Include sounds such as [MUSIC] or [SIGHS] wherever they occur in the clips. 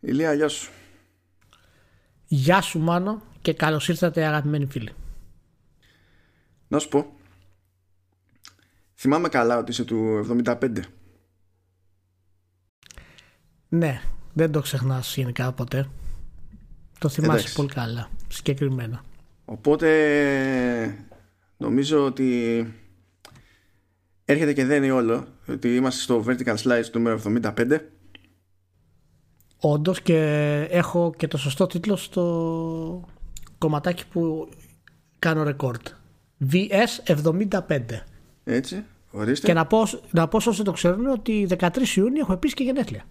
Ηλία, γεια σου. Γεια σου Μάνο και καλώς ήρθατε αγαπημένοι φίλοι. Να σου πω. Θυμάμαι καλά ότι είσαι του 75. Ναι, δεν το ξεχνάς γενικά ποτέ. Το θυμάσαι Εντάξει. πολύ καλά, συγκεκριμένα. Οπότε νομίζω ότι έρχεται και δένει όλο ότι είμαστε στο Vertical Slice του νούμερο 75 Όντως και έχω και το σωστό τίτλο στο κομματάκι που κάνω ρεκόρντ. VS75. έτσι ορίστε Και να πω, να πω σε όσοι το ξέρουν ότι 13 Ιούνιου έχω επίσης και γενέθλια.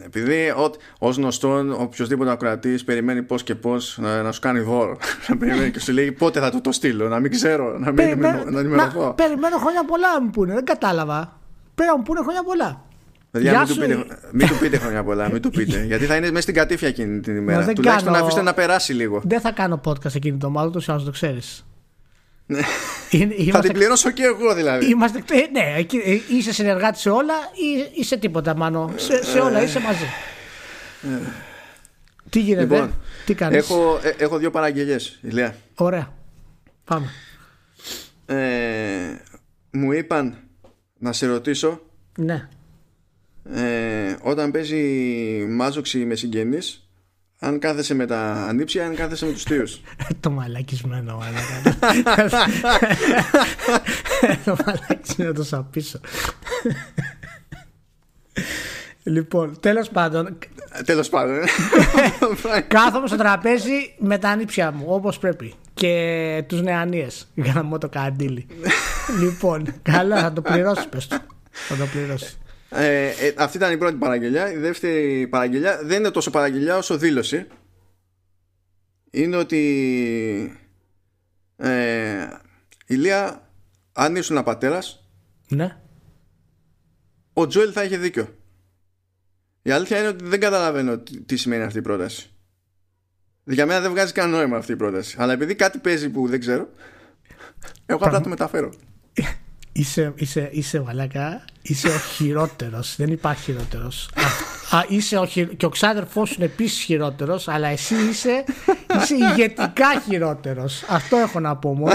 επειδή ω ως γνωστόν οποιοδήποτε ακροατής περιμένει πώς και πώς να, να σου κάνει δώρο [LAUGHS] να περιμένει και σου λέει πότε θα του το στείλω να μην ξέρω να μην Περιμένω- να ενημερωθώ να- περιμένω χρόνια πολλά να μου πούνε, δεν κατάλαβα. Πρέπει να μου πούνε χρόνια πολλά. Παιδιά, Γεια μην, του σου. πείτε, μην του πείτε χρόνια πολλά, μην του πείτε. [LAUGHS] γιατί θα είναι μέσα στην κατήφια εκείνη την ημέρα. δεν Τουλάχιστον κάνω- να αφήσετε να περάσει λίγο. Δεν θα κάνω podcast εκείνη την εβδομάδα, ούτως ή άλλως το ξέρεις. Ναι. [LAUGHS] Είναι- Θα είμαστε- την πληρώσω και εγώ δηλαδή. Είμαστε, ε, ναι, εκεί- ε, είσαι συνεργάτης σε όλα ή είσαι τίποτα, Μάνο. Σε, σε όλα είσαι μαζί. Τι γίνεται, Λοιπόν, τι κάνεις; Έχω, ε, έχω δύο παραγγελίες, Ηλία. Ωραία. Πάμε. Ε, μου είπαν να σε ρωτήσω Ναι. Ε, όταν παίζει μάζοξη με συγγενείς αν κάθεσαι με τα ανήψια αν κάθεσαι με τους θείους. [LAUGHS] το μαλακισμένο, μαλακα. το μαλακισμένο το σαπίσω. λοιπόν, τέλος πάντων, Ε, Τέλος πάντων. ε. [LAUGHS] κάθομαι στο τραπέζι με τα ανήψια μου, όπως πρέπει. Και τους νεανίες, για να μου το καντήλι. [LAUGHS] λοιπόν, καλά, θα το πληρώσεις, πες του. Θα το πληρώσεις. Ε, ε, αυτή ήταν η πρώτη παραγγελιά. Η δεύτερη παραγγελιά δεν είναι τόσο παραγγελιά όσο δήλωση. Είναι ότι ε, Ηλία, αν ήσουν πατέρας, Ναι. ο Τζόελ θα είχε δίκιο. Η αλήθεια είναι ότι δεν καταλαβαίνω τι, τι σημαίνει αυτή η πρόταση. Για μένα δεν βγάζει κανένα νόημα αυτή η πρόταση. Αλλά επειδή κάτι παίζει που δεν ξέρω, εγώ απλά το μεταφέρω. [LAUGHS] Είσαι, είσαι, είσαι μαλάκα, είσαι ο χειρότερος, δεν υπάρχει χειρότερος. Α, α, είσαι ο χειρο... Και ο ξάδερφός σου είναι επίσης χειρότερος, αλλά εσύ είσαι, είσαι ηγετικά χειρότερος. Αυτό έχω να πω μόνο.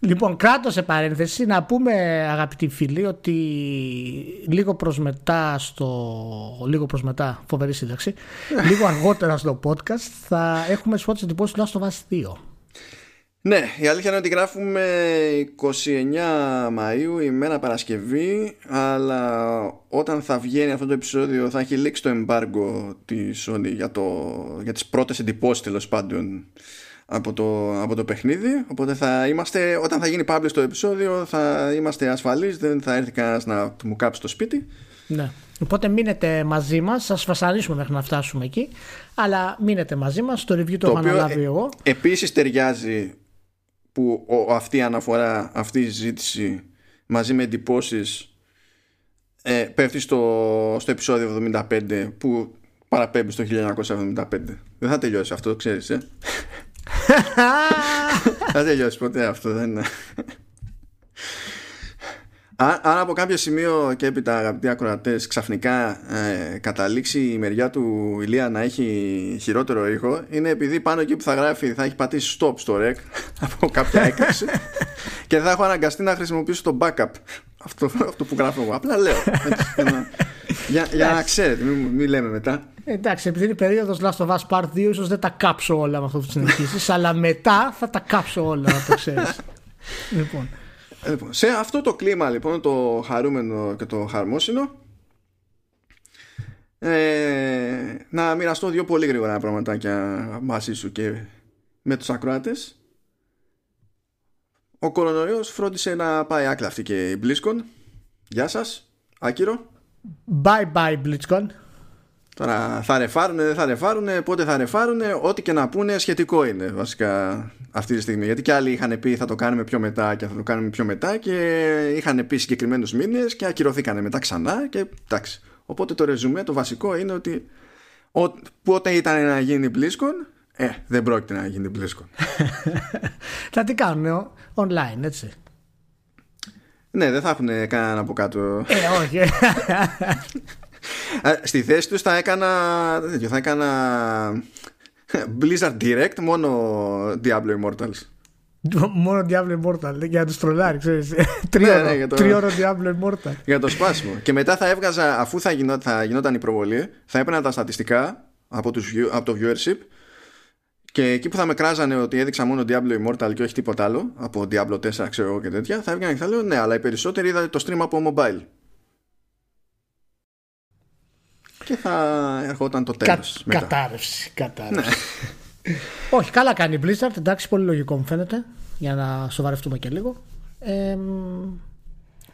λοιπόν, κράτω σε παρένθεση να πούμε αγαπητοί φίλοι ότι λίγο προς μετά στο... Λίγο προς μετά, φοβερή σύνταξη, λίγο αργότερα στο podcast θα έχουμε τις πρώτες εντυπώσεις του Last of Us 2. Ναι, η αλήθεια είναι ότι γράφουμε 29 Μαΐου ημέρα Παρασκευή αλλά όταν θα βγαίνει αυτό το επεισόδιο θα έχει λήξει το εμπάργκο της Sony για, το, για τις πρώτες εντυπώσεις τέλος πάντων από το, από το παιχνίδι οπότε θα είμαστε, όταν θα γίνει publish το επεισόδιο θα είμαστε ασφαλείς δεν θα έρθει κανένας να μου κάψει το σπίτι Ναι. Οπότε μείνετε μαζί μας, σας βασανίσουμε μέχρι να φτάσουμε εκεί, αλλά μείνετε μαζί μας, το review το, έχω αναλάβει ε, εγώ. επίσης ταιριάζει που ο, αυτή η αναφορά, αυτή η συζήτηση μαζί με εντυπώσεις ε, πέφτει στο, στο επεισόδιο 75 που παραπέμπει στο 1975. Δεν θα τελειώσει αυτό, το ξέρεις, ε; Δεν [LAUGHS] θα τελειώσει ποτέ αυτό, δεν είναι. Αν, αν από κάποιο σημείο και έπειτα αγαπητοί ακροατές ξαφνικά ε, καταλήξει η μεριά του Ηλία να έχει χειρότερο ήχο είναι επειδή πάνω εκεί που θα γράφει θα έχει πατήσει stop στο rec [LAUGHS] από κάποια έκρηξη [LAUGHS] και θα έχω αναγκαστεί να χρησιμοποιήσω το backup. Αυτό, αυτό που γράφω εγώ. Απλά λέω. Έτσι, για, να, για, για να ξέρετε μην, μην λέμε μετά. Εντάξει, επειδή είναι η περίοδος Last of Us Part 2, ίσως δεν τα κάψω όλα με αυτό που συνεχίσεις, αλλά μετά θα τα κάψω όλα, να το ξέρεις. [LAUGHS] λοιπόν, Ε, Λοιπόν, σε αυτό το κλίμα λοιπόν το χαρούμενο και το χαρμόσυνο ε, να μοιραστώ δύο πολύ γρήγορα πραγματάκια μαζί σου και με τους ακροάτες. Ο κορονοϊός φρόντισε να πάει άκλαυτη και η BlizzCon Γεια σας, Άκυρο. Bye bye BlitzCon. Τώρα θα ρεφάρουνε, δεν θα ρεφάρουνε, πότε θα ρεφάρουνε, ό,τι και να πούνε σχετικό είναι βασικά αυτή τη στιγμή. Γιατί και άλλοι είχαν πει θα το κάνουμε πιο μετά και θα το κάνουμε πιο μετά και είχαν πει συγκεκριμένους μήνες και ακυρωθήκανε μετά ξανά και εντάξει. Οπότε το ρεζουμέ, το βασικό είναι ότι ο, πότε ήταν να γίνει BlizzCon, ε, δεν πρόκειται να γίνει BlizzCon. [LAUGHS] θα τι κάνουν online, έτσι. ναι, δεν θα έχουν κανέναν από κάτω. Ε, όχι. [LAUGHS] Στη θέση τους θα έκανα. Θα έκανα. Blizzard Direct, μόνο Diablo Immortals. Μόνο Diablo Immortal για να τους τρολάρει, ξέρεις. Τρίωρο ναι, [LAUGHS] ναι, το... Diablo Immortal. Για το σπάσιμο. και μετά θα έβγαζα, αφού θα, γινό, θα γινόταν η προβολή, θα έπαιρνα τα στατιστικά από, τους, από το viewership και εκεί που θα με κράζανε ότι έδειξα μόνο Diablo Immortal και όχι τίποτα άλλο, από Diablo 4 ξέρω εγώ και τέτοια, θα έβγαιναν και θα λέω ναι, αλλά οι περισσότεροι είδατε το stream από mobile. Και θα ερχόταν το τέλος. Κα, κατάρρευση, κατάρρευση. Ναι. [LAUGHS] όχι, καλά κάνει η Blizzard, εντάξει, πολύ λογικό μου φαίνεται, για να σοβαρευτούμε και λίγο. Ε,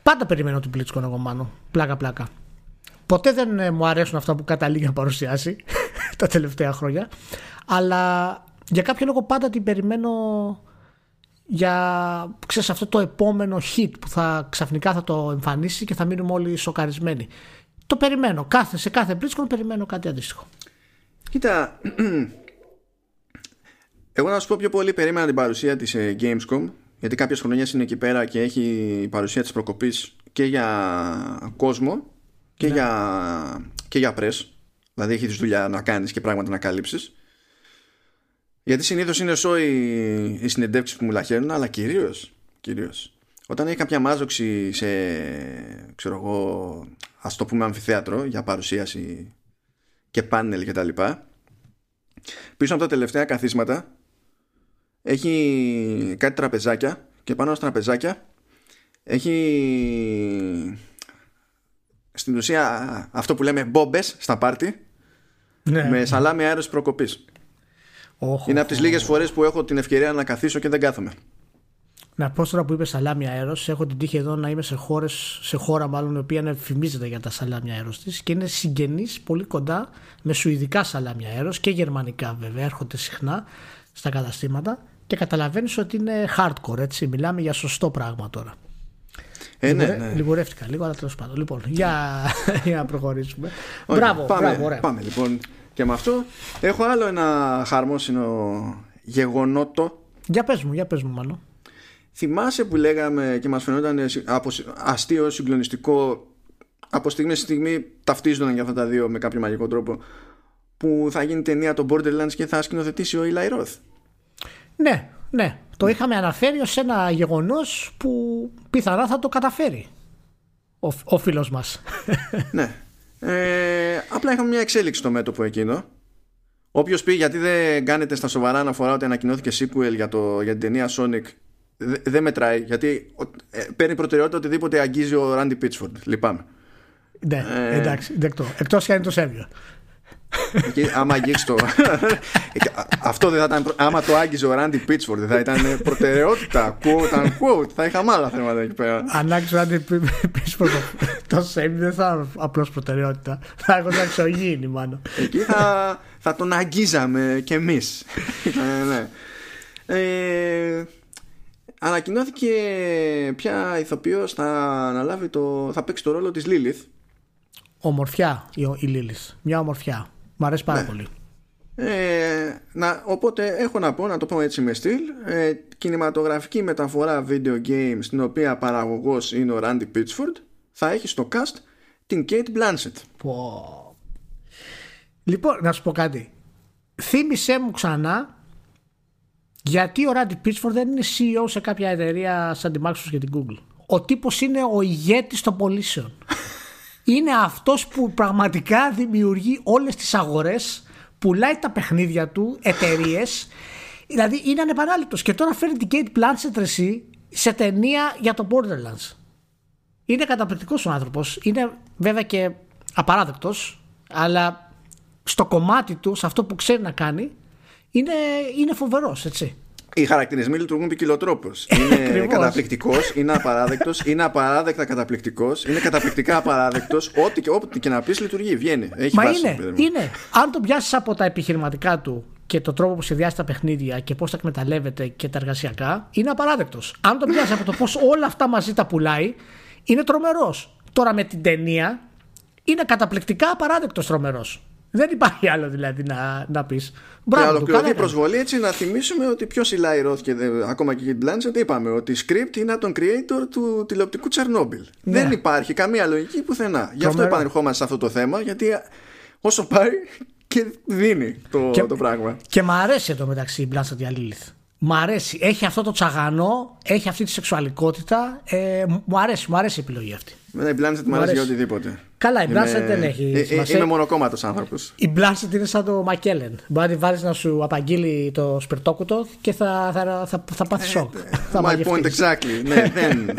πάντα περιμένω την BlizzCon εγώ μάλλον, πλάκα πλάκα. Ποτέ δεν ε, μου αρέσουν αυτά που καταλήγει να παρουσιάσει [LAUGHS] τα τελευταία χρόνια. Αλλά για κάποιο λόγο πάντα την περιμένω για ξέρεις, αυτό το επόμενο hit που θα ξαφνικά θα το εμφανίσει και θα μείνουμε όλοι σοκαρισμένοι. Το περιμένω. Κάθε, σε κάθε BlizzCon περιμένω κάτι αντίστοιχο. Κοίτα, [CLEARS THROAT] εγώ να σου πω πιο πολύ περίμενα την παρουσία της ε, Gamescom γιατί κάποιες χρονιές είναι εκεί πέρα και έχει η παρουσία της προκοπής και για κόσμο και, ναι. για, και για press δηλαδή έχει δουλειά να κάνεις και πράγματα να καλύψεις γιατί συνήθως είναι σώ οι, οι συνεντεύξεις που μου λαχαίνουν αλλά κυρίως, κυρίως όταν έχει κάποια μάζοξη σε ξέρω εγώ ας το πούμε αμφιθέατρο για παρουσίαση και πάνελ και τα λοιπά. Πίσω από τα τελευταία καθίσματα έχει κάτι τραπεζάκια και πάνω στα τραπεζάκια έχει στην ουσία αυτό που λέμε μπόμπες στα πάρτι ναι. με σαλάμι αέρος προκοπής. Είναι από τις λίγες φορές που έχω την ευκαιρία να καθίσω και δεν κάθομαι να πω τώρα που είπε σαλάμι αέρο, έχω την τύχη εδώ να είμαι σε, χώρες, σε χώρα μάλλον η οποία φημίζεται για τα σαλάμια αέρο της και είναι συγγενής πολύ κοντά με σουηδικά σαλάμια αέρο και γερμανικά βέβαια, έρχονται συχνά στα καταστήματα και καταλαβαίνεις ότι είναι hardcore, έτσι. Μιλάμε για σωστό πράγμα τώρα. Ε, ναι, ναι. Λιγουρεύτηκα λίγο, αλλά τέλος πάντων. Λοιπόν, για, [LAUGHS] για να προχωρήσουμε. μπράβο, πάμε, μπράβο, ωραία. Πάμε λοιπόν και με αυτό. Έχω άλλο ένα χαρμόσυνο γεγονότο. Για πες μου, για πες μου μάλλον. Θυμάσαι που λέγαμε και μας φαινόταν αστείο, συγκλονιστικό από στιγμή στη στιγμή ταυτίζονταν για αυτά τα δύο με κάποιο μαγικό τρόπο που θα γίνει ταινία το Borderlands και θα σκηνοθετήσει ο Eli Roth. Ναι, ναι. Το είχαμε αναφέρει ως ένα γεγονός που πιθανά θα το καταφέρει ο, ο φίλος μας. [LAUGHS] ναι. Ε, απλά είχαμε μια εξέλιξη στο μέτωπο εκείνο. Όποιος πει γιατί δεν κάνετε στα σοβαρά αναφορά ότι ανακοινώθηκε sequel για, το, για την ταινία Sonic δεν μετράει γιατί ε, παίρνει προτεραιότητα οτιδήποτε αγγίζει ο Ράντι Πίτσφορντ. Λυπάμαι. Ναι, ε... εντάξει, δεκτό. Εκτός και αν είναι το Σέβιο. Και άμα αγγίξει το. Αυτό δεν θα ήταν. Άμα το άγγιζε ο Ράντι Πίτσφορντ, δεν θα ήταν προτεραιότητα. Quote unquote. Θα είχαμε άλλα θέματα εκεί πέρα. Αν άγγιζε ο Ράντι Πίτσφορντ, το Σέμι δεν θα ήταν απλώς προτεραιότητα. Θα έχω να εξωγήινη, μάλλον. Εκεί θα, θα τον αγγίζαμε κι εμείς. ναι. Ε, ανακοινώθηκε ποια ηθοποιός θα αναλάβει το, θα παίξει το ρόλο της Λίλιθ. Ομορφιά η, η Λίλιθ. Μια ομορφιά. Μου αρέσει πάρα ναι. πολύ. Ε, να, οπότε έχω να πω να το πω έτσι με στυλ ε, κινηματογραφική μεταφορά video games στην οποία παραγωγός είναι ο Randy Pitchford θα έχει στο cast την Kate Blanchett. Πω. λοιπόν να σου πω κάτι. Θύμισέ μου ξανά γιατί ο Ράντι Πίτσφορντ δεν είναι CEO σε κάποια εταιρεία σαν τη Microsoft και την Google. Ο τύπος είναι ο ηγέτης των πωλήσεων. [LAUGHS] είναι αυτός που πραγματικά δημιουργεί όλες τις αγορές, πουλάει τα παιχνίδια του, εταιρείες. δηλαδή είναι ανεπανάληπτος. Και τώρα φέρνει την Kate Blanchett εσύ σε ταινία για το Borderlands. Είναι καταπληκτικός ο άνθρωπος. Είναι βέβαια και απαράδεκτος, αλλά στο κομμάτι του, σε αυτό που ξέρει να κάνει, είναι, είναι φοβερός, έτσι. Οι χαρακτηρισμοί λειτουργούν ποικιλοτρόπως. [LAUGHS] Είναι καταπληκτικός, είναι απαράδεκτος, είναι απαράδεκτα καταπληκτικός, είναι καταπληκτικά απαράδεκτος. Ό,τι και, ό,τι και να πεις λειτουργεί, βγαίνει. Έχει Μα είναι, είναι. Αν το πιάσεις από τα επιχειρηματικά του και το τρόπο που σχεδιάζει τα παιχνίδια και πώς τα εκμεταλλεύεται και τα εργασιακά, είναι απαράδεκτος. Αν το πιάσεις από το πώς όλα αυτά μαζί τα πουλάει, είναι τρομερός. Τώρα με την ταινία είναι καταπληκτικά απαράδεκτος τρομερός. Δεν υπάρχει άλλο δηλαδή να, να πεις. Μπράβο, να ολοκληρωθεί η προσβολή έτσι να θυμίσουμε ότι ποιος η Λάι Roth και ακόμα και η Blanchett είπαμε ότι η script είναι από τον creator του τηλεοπτικού Τσερνόμπιλ. Ναι. Δεν υπάρχει καμία λογική πουθενά. Γι' αυτό επανερχόμαστε σε αυτό το θέμα γιατί όσο πάει και δίνει το, και, το πράγμα. Και μ' αρέσει το μεταξύ η Blanchett και η Lilith. Μ' αρέσει. Έχει αυτό το τσαγανό, έχει αυτή τη σεξουαλικότητα. Ε, μου αρέσει, μου αρέσει η επιλογή αυτή. Εμένα η Blanchett μου αρέσει για οτιδήποτε. Καλά, η Blanchett δεν έχει ε, σημασία. Είμαι μονοκόμματος άνθρωπος. Η Blanchett είναι σαν το Μακέλεν. Μπορεί να τη βάλεις να σου απαγγείλει το σπιρτόκουτο και θα, θα, θα, θα πάθεις σοκ. My point exactly. ναι, [LAUGHS] δεν.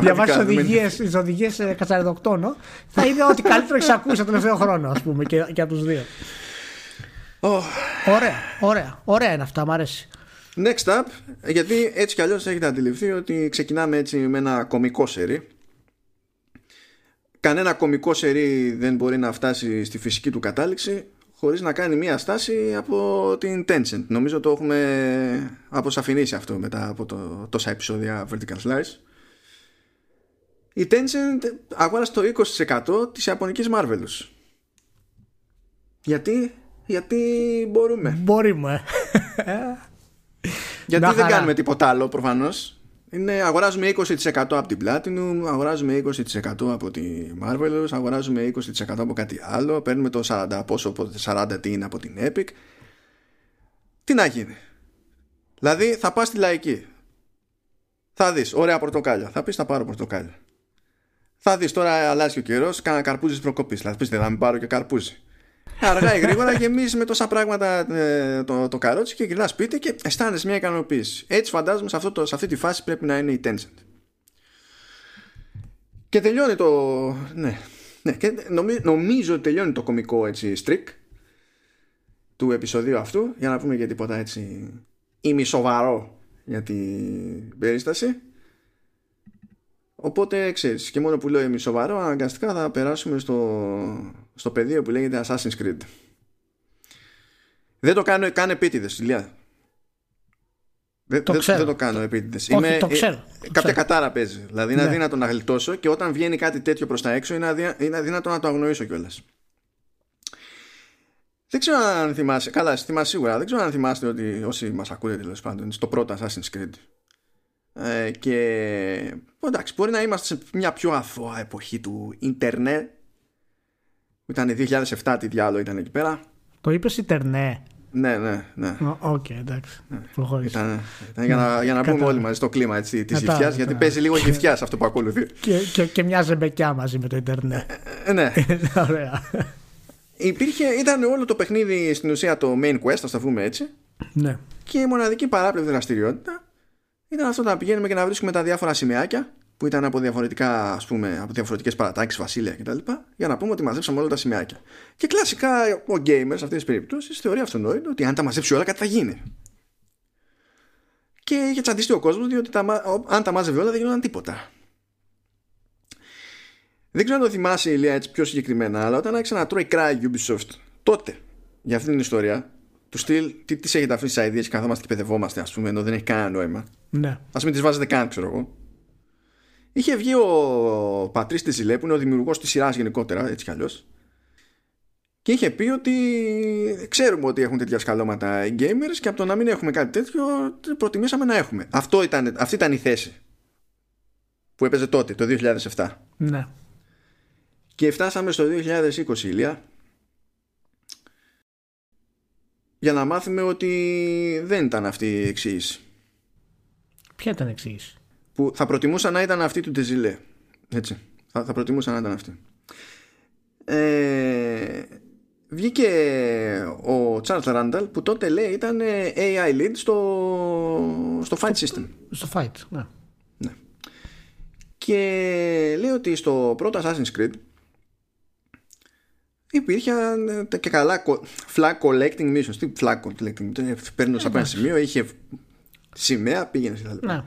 Διαβάσει τις οδηγίες Κατσαριδοκτόνο. Θα είναι ό,τι καλύτερο έχεις ακούσει τον τελευταίο χρόνο, ας πούμε, και, και από τους δύο. Ωραία, ωραία. Ωραία είναι αυτά, μου αρέσει. Next up, γιατί έτσι κι αλλιώς έχετε αντιληφθεί ότι ξεκινάμε έτσι με ένα κομικό σερί. Κανένα κομικό σερί δεν μπορεί να φτάσει στη φυσική του κατάληξη χωρίς να κάνει μία στάση από την Tencent. Νομίζω το έχουμε αποσαφηνίσει αυτό μετά από το, τόσα επεισόδια Vertical Slice. Η Tencent αγόρασε το 20% της Ιαπωνικής Marvelous. Γιατί, γιατί μπορούμε; Μπορούμε. [LAUGHS] Γιατί δεν κάνουμε τίποτα άλλο προφανώς. Είναι, αγοράζουμε 20% από την Platinum, αγοράζουμε 20% από τη Marvelous, αγοράζουμε 20% από κάτι άλλο, παίρνουμε το 40, πόσο, 40 τι είναι από την Epic. Τι να γίνει; Δηλαδή θα πας στη λαϊκή. Θα δεις, ωραία πορτοκάλια. Θα πεις θα πάρω πορτοκάλια. Θα δεις τώρα αλλάζει ο καιρός, κάνα καρπούζι προκοπής. Θα πεις δεν θα μην πάρω και καρπούζι αργά ή γρήγορα γεμίζει με τόσα πράγματα ε, το, το καρότσι και γυρνάς σπίτι και αισθάνεσαι μια ικανοποίηση. Έτσι φαντάζομαι σε, αυτό το, σε αυτή τη φάση πρέπει να είναι η Tencent. Και τελειώνει το. Ναι. ναι και νομίζω, νομίζω ότι τελειώνει το κομικό έτσι στρικ του επεισοδίου αυτού για να πούμε και τίποτα έτσι ημισοβαρό για την περίσταση. Οπότε ξέρεις και μόνο που λέω εμείς σοβαρό αναγκαστικά θα περάσουμε στο, στο πεδίο που λέγεται Assassin's Creed. Δεν το κάνω καν επίτηδες, Ηλία. Δεν το, δεν, δεν το κάνω επίτηδες. Είμαι, το ξέρω. Ε, κάποια κατάρα παίζει. Δηλαδή είναι ναι. αδύνατο να γλιτώσω και όταν βγαίνει κάτι τέτοιο προς τα έξω είναι, αδύ, είναι αδύνατο να το αγνοήσω κιόλας. Δεν ξέρω αν θυμάσαι. Καλά, θυμάσαι σίγουρα. Δεν ξέρω αν θυμάστε ότι όσοι μας ακούτε τέλος πάντων στο πρώτο Assassin's Creed ε, και εντάξει μπορεί να είμαστε σε μια πιο αθώα εποχή του ίντερνετ που ήταν 2007 τι διάλογο ήταν εκεί πέρα το είπες ίντερνετ ναι, ναι, ναι. Ok, okay, εντάξει. Ναι. Ήταν, ήταν για να, για να πούμε όλοι μαζί στο κλίμα της γυφτιά, γιατί παίζει λίγο γυφτιά αυτό που ακολουθεί. Και, και, και μια ζεμπεκιά μαζί με το Ιντερνετ. Ε, ναι. [LAUGHS] Ωραία. Υπήρχε, ήταν όλο το παιχνίδι στην ουσία το main quest, ας το πούμε έτσι. Ναι. Και η μοναδική παράπλευρη δραστηριότητα ήταν αυτό να πηγαίνουμε και να βρίσκουμε τα διάφορα σημαίακια που ήταν από, διαφορετικά, ας πούμε, από διαφορετικές παρατάξεις, βασίλεια κτλ. Για να πούμε ότι μαζέψαμε όλα τα σημαίακια. Και κλασικά ο gamer σε αυτές τις περιπτώσεις θεωρεί αυτονόητο ότι αν τα μαζέψει όλα κάτι θα γίνει. Και είχε τσαντιστεί ο κόσμος διότι τα, αν τα μάζευε όλα δεν γινόταν τίποτα. Δεν ξέρω αν το θυμάσαι Ηλία έτσι πιο συγκεκριμένα, αλλά όταν άρχισε να τρώει κράει Ubisoft τότε για αυτή την ιστορία, του στυλ, τι τις έχετε αφήσει ιδέε και καθόμαστε και παιδευόμαστε, ας πούμε, ενώ δεν έχει κανένα νόημα. Ναι. Α μην τις βάζετε καν, ξέρω εγώ. Είχε βγει ο Πατρίς Τεζιλέ, που είναι ο δημιουργός της σειράς γενικότερα, έτσι κι αλλιώς. Και είχε πει ότι ξέρουμε ότι έχουν τέτοια σκαλώματα οι gamers και από το να μην έχουμε κάτι τέτοιο προτιμήσαμε να έχουμε. Αυτό ήταν, αυτή ήταν η θέση που έπαιζε τότε, το 2007. Ναι. Και φτάσαμε στο 2020, Ηλία, για να μάθουμε ότι δεν ήταν αυτή η εξήγηση. Ποια ήταν η εξήγηση; Που θα προτιμούσα να ήταν αυτή του Τεζιλέ. Έτσι. Θα, θα προτιμούσα να ήταν αυτή. Ε, βγήκε ο Charles Randall που τότε λέει ήταν AI lead στο, στο fight system. Στο fight, ναι. ναι. Και λέει ότι στο πρώτο Assassin's Creed υπήρχαν ε, και καλά flag collecting missions. Τι flag collecting, παίρνω από ένα σημείο, είχε σημαία, πήγαινες κτλ. Ναι.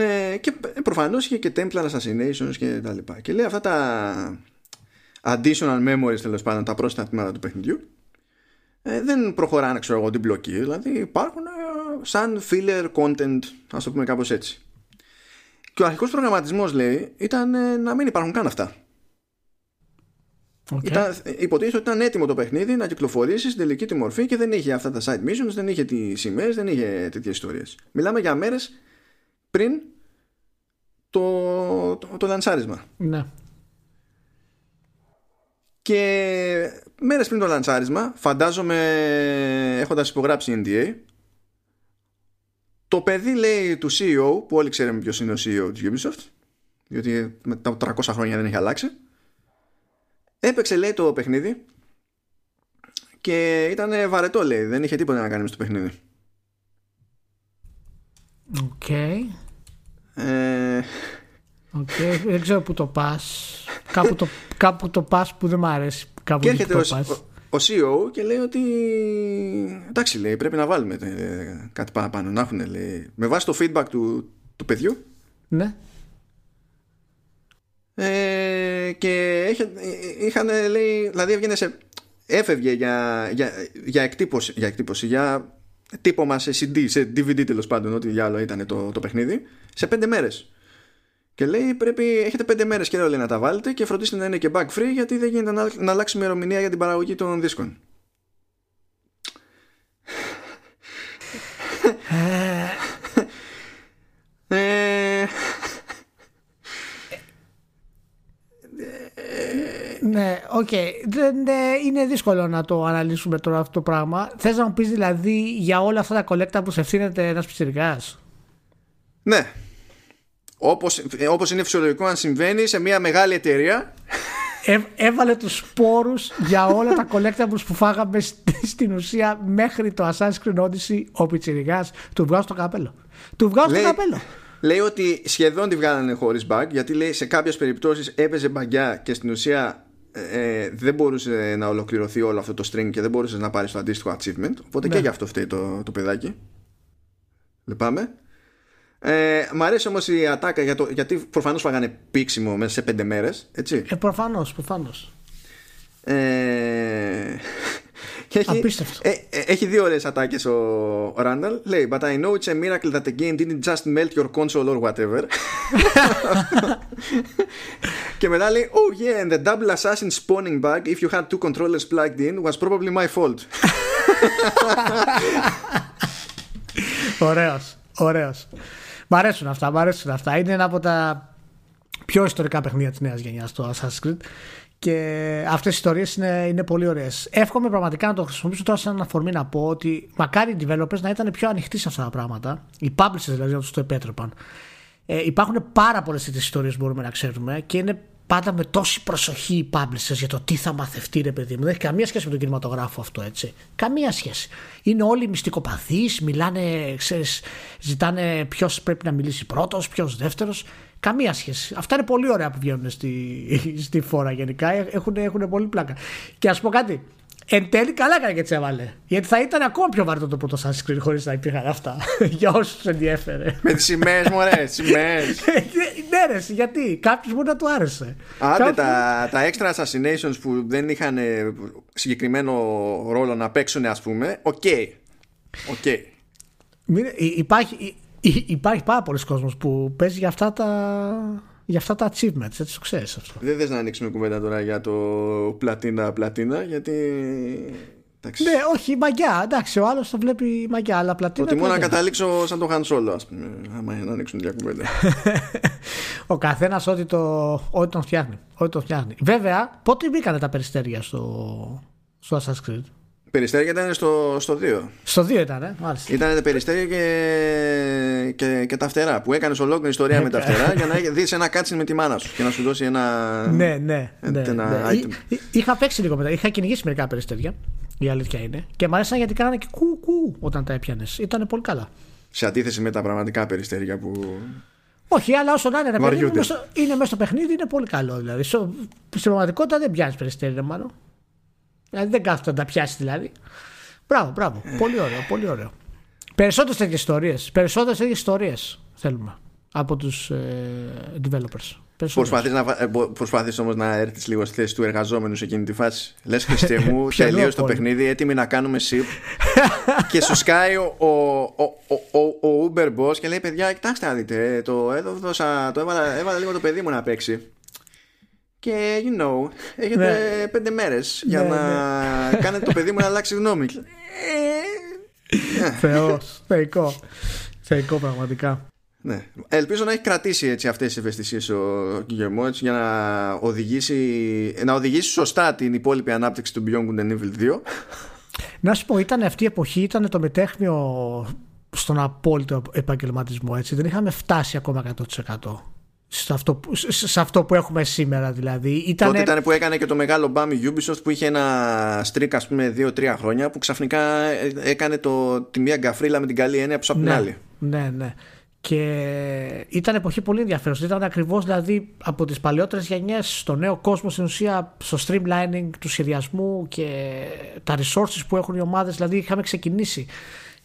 Ε, και προφανώς είχε και Templar Assassinations και τα λοιπά. Και λέει αυτά τα additional memories τέλος πάντων, τα πρόσθετα τμήματα του παιχνιδιού ε, δεν προχωράνε ξέρω εγώ την μπλοκή δηλαδή υπάρχουν ε, σαν filler content ας το πούμε κάπως έτσι και ο αρχικός προγραμματισμός λέει ήταν ε, να μην υπάρχουν καν αυτά Okay. Ήταν, υποτίθεται ότι ήταν έτοιμο το παιχνίδι να κυκλοφορήσει στην τελική τη μορφή και δεν είχε αυτά τα side missions, δεν είχε τις σημαίες, δεν είχε τέτοιες ιστορίες. Μιλάμε για μέρες πριν το, το, το λανσάρισμα. Ναι. Και μέρες πριν το λανσάρισμα, φαντάζομαι έχοντας υπογράψει NDA, το παιδί λέει του CEO, που όλοι ξέρουμε ποιος είναι ο CEO της Ubisoft, διότι μετά 300 χρόνια δεν έχει αλλάξει, έπαιξε λέει το παιχνίδι και ήταν βαρετό λέει, δεν είχε τίποτα να κάνει μες το παιχνίδι. Ok. Okay. Ε... Okay. Δεν ξέρω που το πας. κάπου, το, κάπου το πας που δεν μ' αρέσει. Κάπου και έρχεται ο, ο, CEO και λέει ότι εντάξει λέει πρέπει να βάλουμε ε, κάτι παραπάνω να έχουν λέει με βάση το feedback του, του παιδιού ναι ε, και είχαν λέει δηλαδή έβγαινε σε έφευγε για, για, για, εκτύπωση, για εκτύπωση για τύπομα σε CD, σε DVD τέλος πάντων ό,τι διάλογο ήταν το, το παιχνίδι σε πέντε μέρες και λέει πρέπει, έχετε πέντε μέρες καιρό λέει, να τα βάλετε και φροντίστε να είναι και bug free γιατί δεν γίνεται να, να αλλάξει ημερομηνία για την παραγωγή των δίσκων. ε, ναι, ok. Okay. είναι δύσκολο να το αναλύσουμε τώρα αυτό το πράγμα. Θες να μου πεις δηλαδή για όλα αυτά τα collectibles ευθύνεται ένας πιτσιρικάς. Ναι, όπως, όπως είναι φυσιολογικό αν συμβαίνει σε μια μεγάλη εταιρεία ε, έβαλε τους σπόρους για όλα τα collectibles που φάγαμε στην ουσία μέχρι το Assassin's Creed Odyssey ο Πιτσιρικάς του βγάζω το καπέλο του βγάζω το καπέλο λέει ότι σχεδόν τη βγάλανε χωρίς bug γιατί λέει σε κάποιες περιπτώσεις έπαιζε μπαγκιά και στην ουσία ε, δεν μπορούσε να ολοκληρωθεί όλο αυτό το string και δεν μπορούσες να πάρεις το αντίστοιχο achievement οπότε ναι. και γι' αυτό φταίει το, το παιδάκι Λυπάμαι ε, μ' αρέσει όμως η ατάκα για το, γιατί προφανώς φάγανε πίξιμο μέσα σε πέντε μέρες. Έτσι. Ε, προφανώς, προφανώς. Ε, και έχει, ε, ε, έχει δύο ωραίε ατάκε ο, Ράνταλ. Λέει, But I know it's a miracle that the game didn't just melt your console or whatever. και μετά λέει, Oh yeah, and the double assassin spawning bug, if you had two controllers plugged in, was probably my fault. Ωραίος, ωραίος. Μ' αρέσουν αυτά, μ' αρέσουν αυτά. Είναι ένα από τα πιο ιστορικά παιχνίδια τη νέα γενιά το Assassin's Creed. Και αυτές οι ιστορίες είναι, είναι πολύ ωραίες. Εύχομαι πραγματικά να το χρησιμοποιήσω τώρα σαν αφορμή να πω ότι μακάρι οι developers να ήταν πιο ανοιχτοί σε αυτά τα πράγματα. Οι publishers δηλαδή να τους το επέτρεπαν. Ε, υπάρχουν πάρα πολλές τέτοιες ιστορίες που μπορούμε να ξέρουμε και είναι πάντα με τόση προσοχή οι publishers για το τι θα μαθευτεί, ρε παιδί μου. Δεν έχει καμία σχέση με τον κινηματογράφο αυτό, έτσι. Καμία σχέση. Είναι όλοι μυστικοπαθείς, μιλάνε, ξέρεις, ζητάνε ποιος πρέπει να μιλήσει πρώτος, ποιος δεύτερος. Καμία σχέση. Αυτά είναι πολύ ωραία που βγαίνουν στη, [LAUGHS] στη φόρα γενικά. Έχουν, έχουν πολύ πλάκα. Και ας πω κάτι. Εν τέλει καλά έκανε και τι έβαλε. Γιατί θα ήταν ακόμα πιο βαρύτο το πρώτο Assassin's Creed χωρίς να υπήρχαν αυτά. [LAUGHS] Για όσους του ενδιέφερε. Με τις σημαίες μου, ωραία, [LAUGHS] σημαίες. ναι, ρε, γιατί κάποιος μπορεί να του άρεσε. Άντε τα, τα extra assassinations που δεν είχαν συγκεκριμένο ρόλο να παίξουν, ας πούμε, OK. Okay. Okay. Υπάρχει, υπάρχει πάρα πολύς κόσμος που παίζει για αυτά τα για αυτά τα achievements, έτσι το ξέρεις αυτό. Δεν θες να ανοίξουμε κουβέντα τώρα για το πλατίνα-πλατίνα, γιατί. Εντάξει. Ναι, όχι, μαγκιά. Εντάξει, ο άλλος το βλέπει μαγκιά, αλλά πλατίνα. Προτιμώ να καταλήξω σαν το Han Solo, ας πούμε. Άμα να ανοίξουν μια κουβέντα. [LAUGHS] ο καθένας ό,τι, το, ό,τι τον φτιάχνει. Ό,τι τον φτιάχνει. Βέβαια, πότε μπήκανε τα περιστέρια στο, στο Assassin's Creed; Περιστέρια ήταν στο, στο 2. Στο 2 ήταν, ε, μάλιστα. Ήταν τα περιστέρια και, και, και τα φτερά. Που έκανες ολόκληρη ιστορία με τα φτερά για να δεις ένα κάτσιν με τη μάνα σου και να σου δώσει ένα. Ναι, ναι. ναι, ένα ναι. Item. Είχα παίξει λίγο μετά. Είχα κυνηγήσει μερικά περιστέρια. Η αλήθεια είναι. Και μου άρεσαν γιατί κάνανε και κου, κου όταν τα έπιανες. Ήταν πολύ καλά. Σε αντίθεση με τα πραγματικά περιστέρια που. Όχι, αλλά όσο να είναι, ρε παιδί, είναι, είναι μέσα στο παιχνίδι, είναι πολύ καλό. Δηλαδή. Στην πραγματικότητα δεν πιάνεις περιστέρια, μάλλον. Δηλαδή δεν κάθεται να τα πιάσει δηλαδή. Μπράβο, μπράβο. πολύ ωραίο, πολύ ωραίο. Περισσότερες τέτοιες ιστορίες. Περισσότερες τέτοιες ιστορίες θέλουμε από τους ε, developers. Προσπαθείς να, ε, προσπαθείς όμως να έρθεις λίγο στη θέση του εργαζόμενου σε εκείνη τη φάση; Λες Χριστέ [LAUGHS] μου, τελείωσε το παιχνίδι, έτοιμοι να κάνουμε [LAUGHS] ship και σου σκάει ο, ο, ο, ο, ο Uber boss και λέει παιδιά, κοιτάξτε να δείτε, το, έδωσα, το έβαλα, έβαλα λίγο το παιδί μου να παίξει και you know, έχετε Ναι. πέντε μέρες για Ναι, να κάνετε το παιδί μου να αλλάξει γνώμη. Ε, Θεός, θεϊκό. Θεϊκό πραγματικά. Ναι. Ελπίζω να έχει κρατήσει έτσι αυτές τις ευαισθησίες ο Guillermo έτσι, για να οδηγήσει, να οδηγήσει σωστά την υπόλοιπη ανάπτυξη του Beyond Good and Evil 2. Να σου πω, ήταν αυτή η εποχή, ήταν το μετέχνιο στον απόλυτο επαγγελματισμό. Έτσι. Δεν είχαμε φτάσει ακόμα 100% σε αυτό, που- σε σε αυτό που έχουμε σήμερα δηλαδή. Ήτανε... Τότε ήταν που έκανε και το μεγάλο μπάμ η Ubisoft που είχε ένα streak ας πούμε 2-3 χρόνια που ξαφνικά ε, έκανε το, τη μία γκαφρίλα με την καλή έννοια πίσω από την ναι, άλλη. ναι, ναι. Και ήταν εποχή πολύ ενδιαφέρουσα. Ήταν ακριβώς δηλαδή από τις παλαιότερες γενιές στο νέο κόσμο στην ουσία στο streamlining του σχεδιασμού και τα resources που έχουν οι ομάδες. Δηλαδή είχαμε ξεκινήσει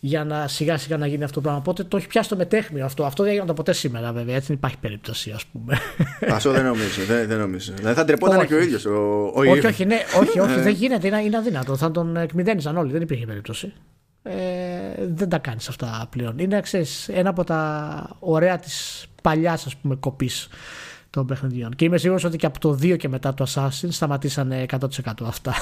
για να σιγά σιγά να γίνει αυτό το πράγμα. Οπότε το έχει πιάσει το μετέχνιο αυτό. Αυτό δεν έγινε ποτέ σήμερα βέβαια. Έτσι δεν υπάρχει περίπτωση ας πούμε. Αυτό δεν νομίζω. Δεν, δεν νομίζω. Δηλαδή θα ντρεπόταν Όχι. και ο ίδιος ο, ο όχι, Eve. όχι, ναι, όχι, όχι, Ε. δεν γίνεται. Είναι, είναι αδύνατο. Θα τον εκμηδένιζαν όλοι. Δεν υπήρχε περίπτωση. Ε, δεν τα κάνεις αυτά πλέον. Είναι ξέρεις, ένα από τα ωραία της παλιάς ας πούμε κοπής των παιχνιδιών. Και είμαι σίγουρος ότι και από το 2 και μετά το Assassin σταματήσανε 100% αυτά.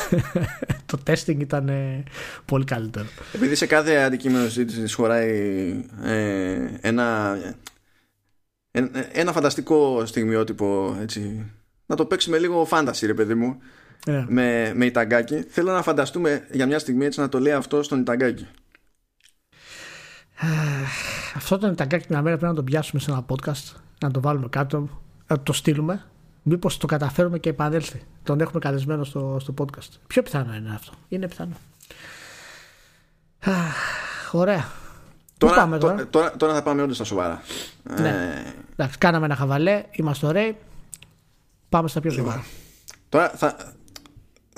[LAUGHS] το testing ήταν ε, πολύ καλύτερο. Επειδή σε κάθε αντικείμενο συζήτηση χωράει ε, ένα, ένα, ένα φανταστικό στιγμιότυπο έτσι, να το παίξουμε λίγο φάνταση ρε παιδί μου Ε, με, με Ιταγκάκι θέλω να φανταστούμε για μια στιγμή έτσι να το λέει αυτό στον Ιταγκάκι [SIGHS] αυτό το ταγκάκι μια μέρα πρέπει να το πιάσουμε σε ένα podcast, να το βάλουμε κάτω, να το στείλουμε. Μήπως το καταφέρουμε και επανέλθει. Τον έχουμε καλεσμένο στο, στο podcast. Πιο πιθανό είναι αυτό. Είναι πιθανό. Αχ, Ωραία. Πού τώρα, πάμε τώρα. τω- τώρα, τώρα θα πάμε όντως στα σοβαρά Ναι. ε, Εντάξει, κάναμε ένα χαβαλέ, είμαστε ωραίοι. Πάμε στα πιο σοβαρά. Τώρα θα,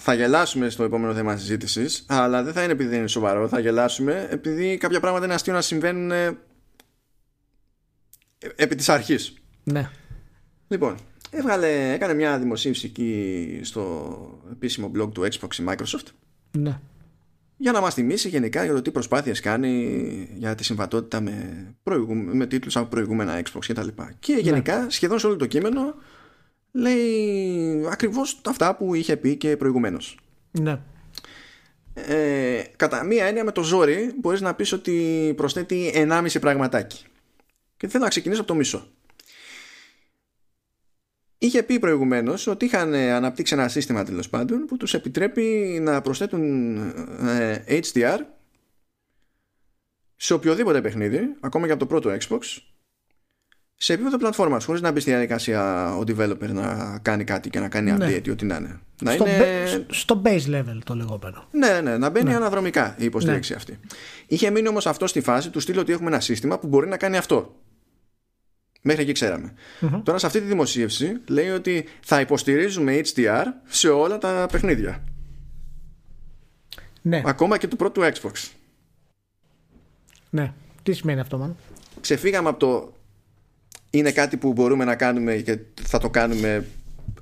θα γελάσουμε στο επόμενο θέμα συζήτησης, αλλά δεν θα είναι επειδή δεν είναι σοβαρό. Θα γελάσουμε επειδή κάποια πράγματα είναι αστείο να συμβαίνουν ε, επί της αρχής. Ναι. Λοιπόν, έβγαλε, έκανε μια δημοσίευση εκεί στο επίσημο blog του Xbox η Microsoft Ναι. για να μας θυμίσει γενικά για το τι προσπάθειες κάνει για τη συμβατότητα με, προηγου... με τίτλους από προηγούμενα Xbox και τα λοιπά. Και γενικά σχεδόν σε όλο το κείμενο λέει ακριβώς αυτά που είχε πει και προηγουμένως. Ναι. Ε, κατά μία έννοια με το ζόρι μπορείς να πεις ότι προσθέτει 1,5 πραγματάκι. Και θέλω να ξεκινήσω από το μισό. Είχε πει προηγουμένως ότι είχαν αναπτύξει ένα σύστημα τέλος πάντων που τους επιτρέπει να προσθέτουν ε, HDR σε οποιοδήποτε παιχνίδι, ακόμα και από το πρώτο Xbox, σε επίπεδο πλατφόρμας, χωρίς να μπει στη διαδικασία ο developer να κάνει κάτι και να κάνει Ναι. update ή ό,τι να είναι. Να Στο, είναι... ba- στο base level το λεγόμενο. Ναι, ναι, να μπαίνει αναδρομικά η υποστήριξη αυτή. Είχε μείνει όμως αυτό στη φάση του στείλω ότι έχουμε ένα σύστημα που μπορεί να κάνει αυτό. Μέχρι εκεί ξέραμε. Τώρα σε αυτή τη δημοσίευση λέει ότι θα υποστηρίζουμε HDR σε όλα τα παιχνίδια. Ναι. Ακόμα και του πρώτου Xbox. ναι. Τι σημαίνει αυτό, μάλλον; Ξεφύγαμε από το είναι κάτι που μπορούμε να κάνουμε και θα το κάνουμε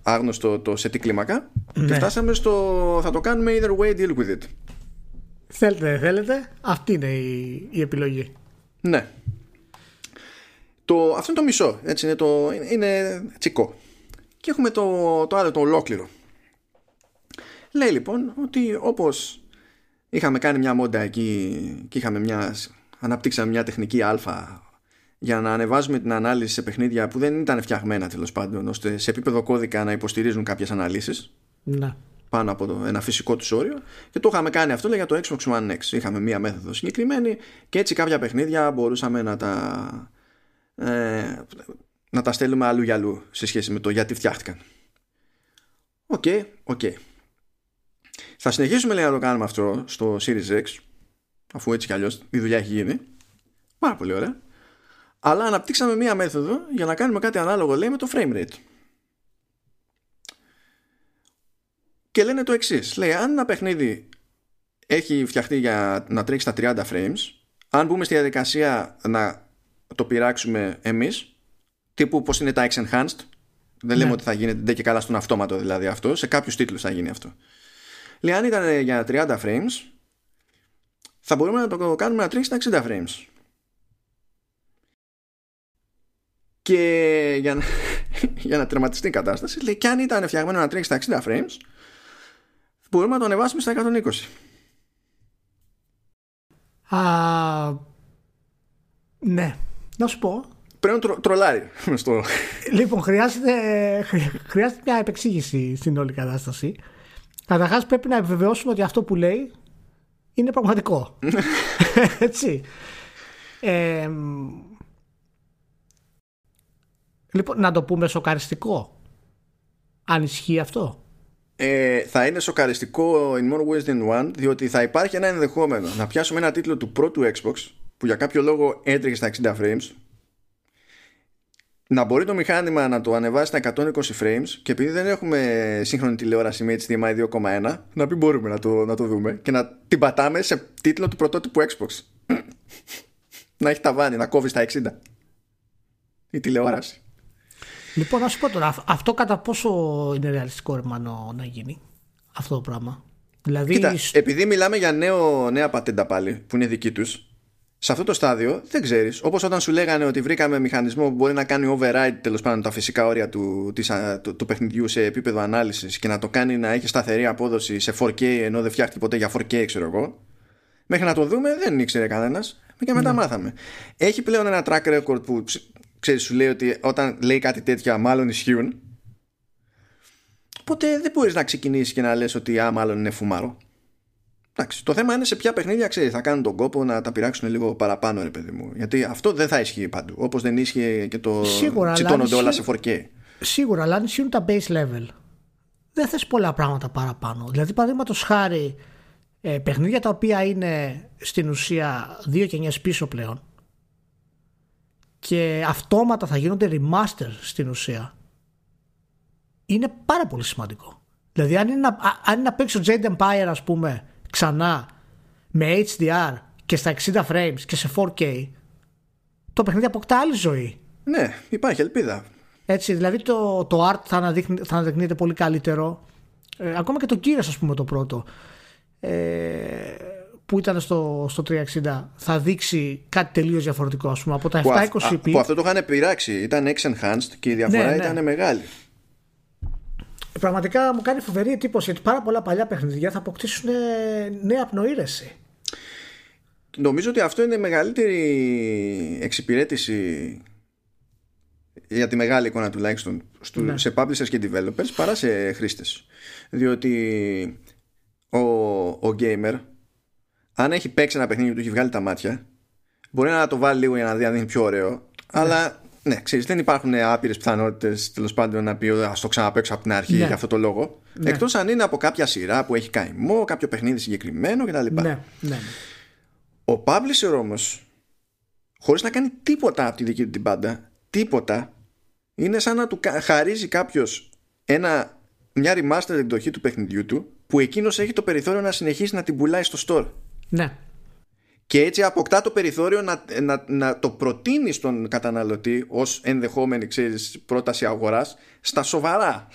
άγνωστο το σε τι κλίμακα και Ναι. φτάσαμε στο θα το κάνουμε either way deal with it. Θέλετε, δεν θέλετε; Αυτή είναι η, η επιλογή. Ναι. Το, αυτό είναι το μισό. Έτσι είναι, το, είναι, είναι τσικό. Και έχουμε το, το άλλο, το ολόκληρο. Λέει λοιπόν ότι όπως είχαμε κάνει μια μόντα εκεί και είχαμε μια, αναπτύξαμε μια τεχνική α για να ανεβάζουμε την ανάλυση σε παιχνίδια που δεν ήταν φτιαγμένα τέλος πάντων ώστε σε επίπεδο κώδικα να υποστηρίζουν κάποιες αναλύσεις Ναι. πάνω από το, ένα φυσικό τους όριο και το είχαμε κάνει αυτό λέει, για το Xbox One X. Είχαμε μία μέθοδο συγκεκριμένη και έτσι κάποια παιχνίδια μπορούσαμε να τα, ε, να τα στέλνουμε αλλού για αλλού σε σχέση με το γιατί φτιάχτηκαν. OK, OK. Θα συνεχίσουμε λέει, να το κάνουμε αυτό στο Series X αφού έτσι κι αλλιώς η δουλειά έχει γίνει. Πάρα πολύ ωραία. Αλλά αναπτύξαμε μία μέθοδο για να κάνουμε κάτι ανάλογο λέει με το frame rate. και λένε το εξής. Λέει, αν ένα παιχνίδι έχει φτιαχτεί για να τρέξει στα 30 frames, αν μπούμε στη διαδικασία να το πειράξουμε εμείς, τύπου πώς είναι τα X Enhanced, δεν λέμε Ναι. ότι θα γίνεται ντε και καλά στον αυτόματο δηλαδή αυτό, σε κάποιους τίτλους θα γίνει αυτό. Λέει, αν ήταν για 30 frames, θα μπορούμε να το κάνουμε να τρέξει στα 60 frames. Και για να, [LAUGHS] για να τερματιστεί η κατάσταση. Λέει και αν ήταν φτιαγμένο να τρέξει στα 60 frames, μπορούμε να το ανεβάσουμε στα 120. Α, ναι. Να σου πω. Πρέπει να τρο, τρολάρει. Στο... Λοιπόν, χρειάζεται, χρειάζεται μια επεξήγηση στην όλη κατάσταση. Καταρχάς, πρέπει να επιβεβαιώσουμε ότι αυτό που λέει είναι πραγματικό. [LAUGHS] Έτσι. Ε, λοιπόν, να το πούμε σοκαριστικό. Αν ισχύει αυτό. Ε, θα είναι σοκαριστικό in more ways than one, διότι θα υπάρχει ένα ενδεχόμενο να πιάσουμε ένα τίτλο του πρώτου Xbox που για κάποιο λόγο έτρεχε στα 60 frames να μπορεί το μηχάνημα να το ανεβάσει στα 120 frames και επειδή δεν έχουμε σύγχρονη τηλεόραση με HDMI 2.1 να πει μπορούμε να το, να το δούμε και να την πατάμε σε τίτλο του πρωτότυπου Xbox να έχει ταβάνι, να κόβει στα 60 η τηλεόραση Λοιπόν, να σου πω τώρα, αυτό κατά πόσο είναι ρεαλιστικό ρεμάνο να γίνει αυτό το πράγμα; Δηλαδή... Κοίτα, επειδή μιλάμε για νέο, νέα πατέντα πάλι που είναι δική τους σε αυτό το στάδιο δεν ξέρεις. Όπως όταν σου λέγανε ότι βρήκαμε μηχανισμό που μπορεί να κάνει override τέλος πάντων τα φυσικά όρια του, της, του, του, παιχνιδιού σε επίπεδο ανάλυσης και να το κάνει να έχει σταθερή απόδοση σε 4K ενώ δεν φτιάχτηκε ποτέ για 4K, ξέρω εγώ. Μέχρι να το δούμε δεν ήξερε κανένας και μετά ναι. μάθαμε. Έχει πλέον ένα track record που ξέρεις, σου λέει ότι όταν λέει κάτι τέτοια μάλλον ισχύουν. Οπότε δεν μπορείς να ξεκινήσεις και να λες ότι α, μάλλον είναι φουμάρο. Εντάξει, το θέμα είναι σε ποια παιχνίδια ξέρεις, θα κάνουν τον κόπο να τα πειράξουν λίγο παραπάνω, ρε παιδί μου. Γιατί αυτό δεν θα ισχύει παντού. Όπως δεν ισχύει και το. Σίγουρα, τσιτώνονται όλα σε 4K. Σίγουρα, αλλά αν ισχύουν τα base level, δεν θες πολλά πράγματα παραπάνω. Δηλαδή, παραδείγματος χάρη, ε, παιχνίδια τα οποία είναι στην ουσία δύο γενιές πίσω πλέον και αυτόματα θα γίνονται remaster στην ουσία είναι πάρα πολύ σημαντικό. Δηλαδή αν είναι να, αν είναι να παίξει ο Jade Empire ας πούμε ξανά με HDR και στα 60 frames και σε 4K το παιχνίδι αποκτά άλλη ζωή. Ναι, υπάρχει ελπίδα. Έτσι, δηλαδή το, το art θα, αναδείχνει, θα αναδεικνύεται πολύ καλύτερο. Ε, ακόμα και το Gears ας πούμε το πρώτο ε, που ήταν στο, στο 360 θα δείξει κάτι τελείως διαφορετικό ας πούμε από τα 720p. Που αυτό το είχαν πειράξει, ήταν X-Enhanced και η διαφορά ναι, ναι. ήταν μεγάλη πραγματικά μου κάνει φοβερή εντύπωση γιατί πάρα πολλά παλιά παιχνίδια θα αποκτήσουν νέα πνοήρεση. Νομίζω ότι αυτό είναι η μεγαλύτερη εξυπηρέτηση για τη μεγάλη εικόνα τουλάχιστον στου, ναι. σε publishers και developers παρά σε χρήστες διότι ο, ο gamer αν έχει παίξει ένα παιχνίδι που του έχει βγάλει τα μάτια μπορεί να το βάλει λίγο για να δει αν είναι πιο ωραίο ναι. αλλά ναι, ξέρεις, δεν υπάρχουν άπειρες πιθανότητες τέλος πάντων να πει Α το ξαναπέξω από την αρχή ναι. για αυτό το λόγο. Ναι. Εκτός αν είναι από κάποια σειρά που έχει καημό, κάποιο παιχνίδι συγκεκριμένο κτλ. Ναι, ναι, ναι. Ο publisher όμως, χωρίς να κάνει τίποτα από τη δική του την πάντα, τίποτα, είναι σαν να του χαρίζει κάποιος μια remastered εκδοχή του παιχνιδιού του που εκείνος έχει το περιθώριο να συνεχίσει να την πουλάει στο store. Ναι και έτσι αποκτά το περιθώριο να, να, να το προτείνει στον καταναλωτή ως ενδεχόμενη ξέρεις, πρόταση αγοράς στα σοβαρά.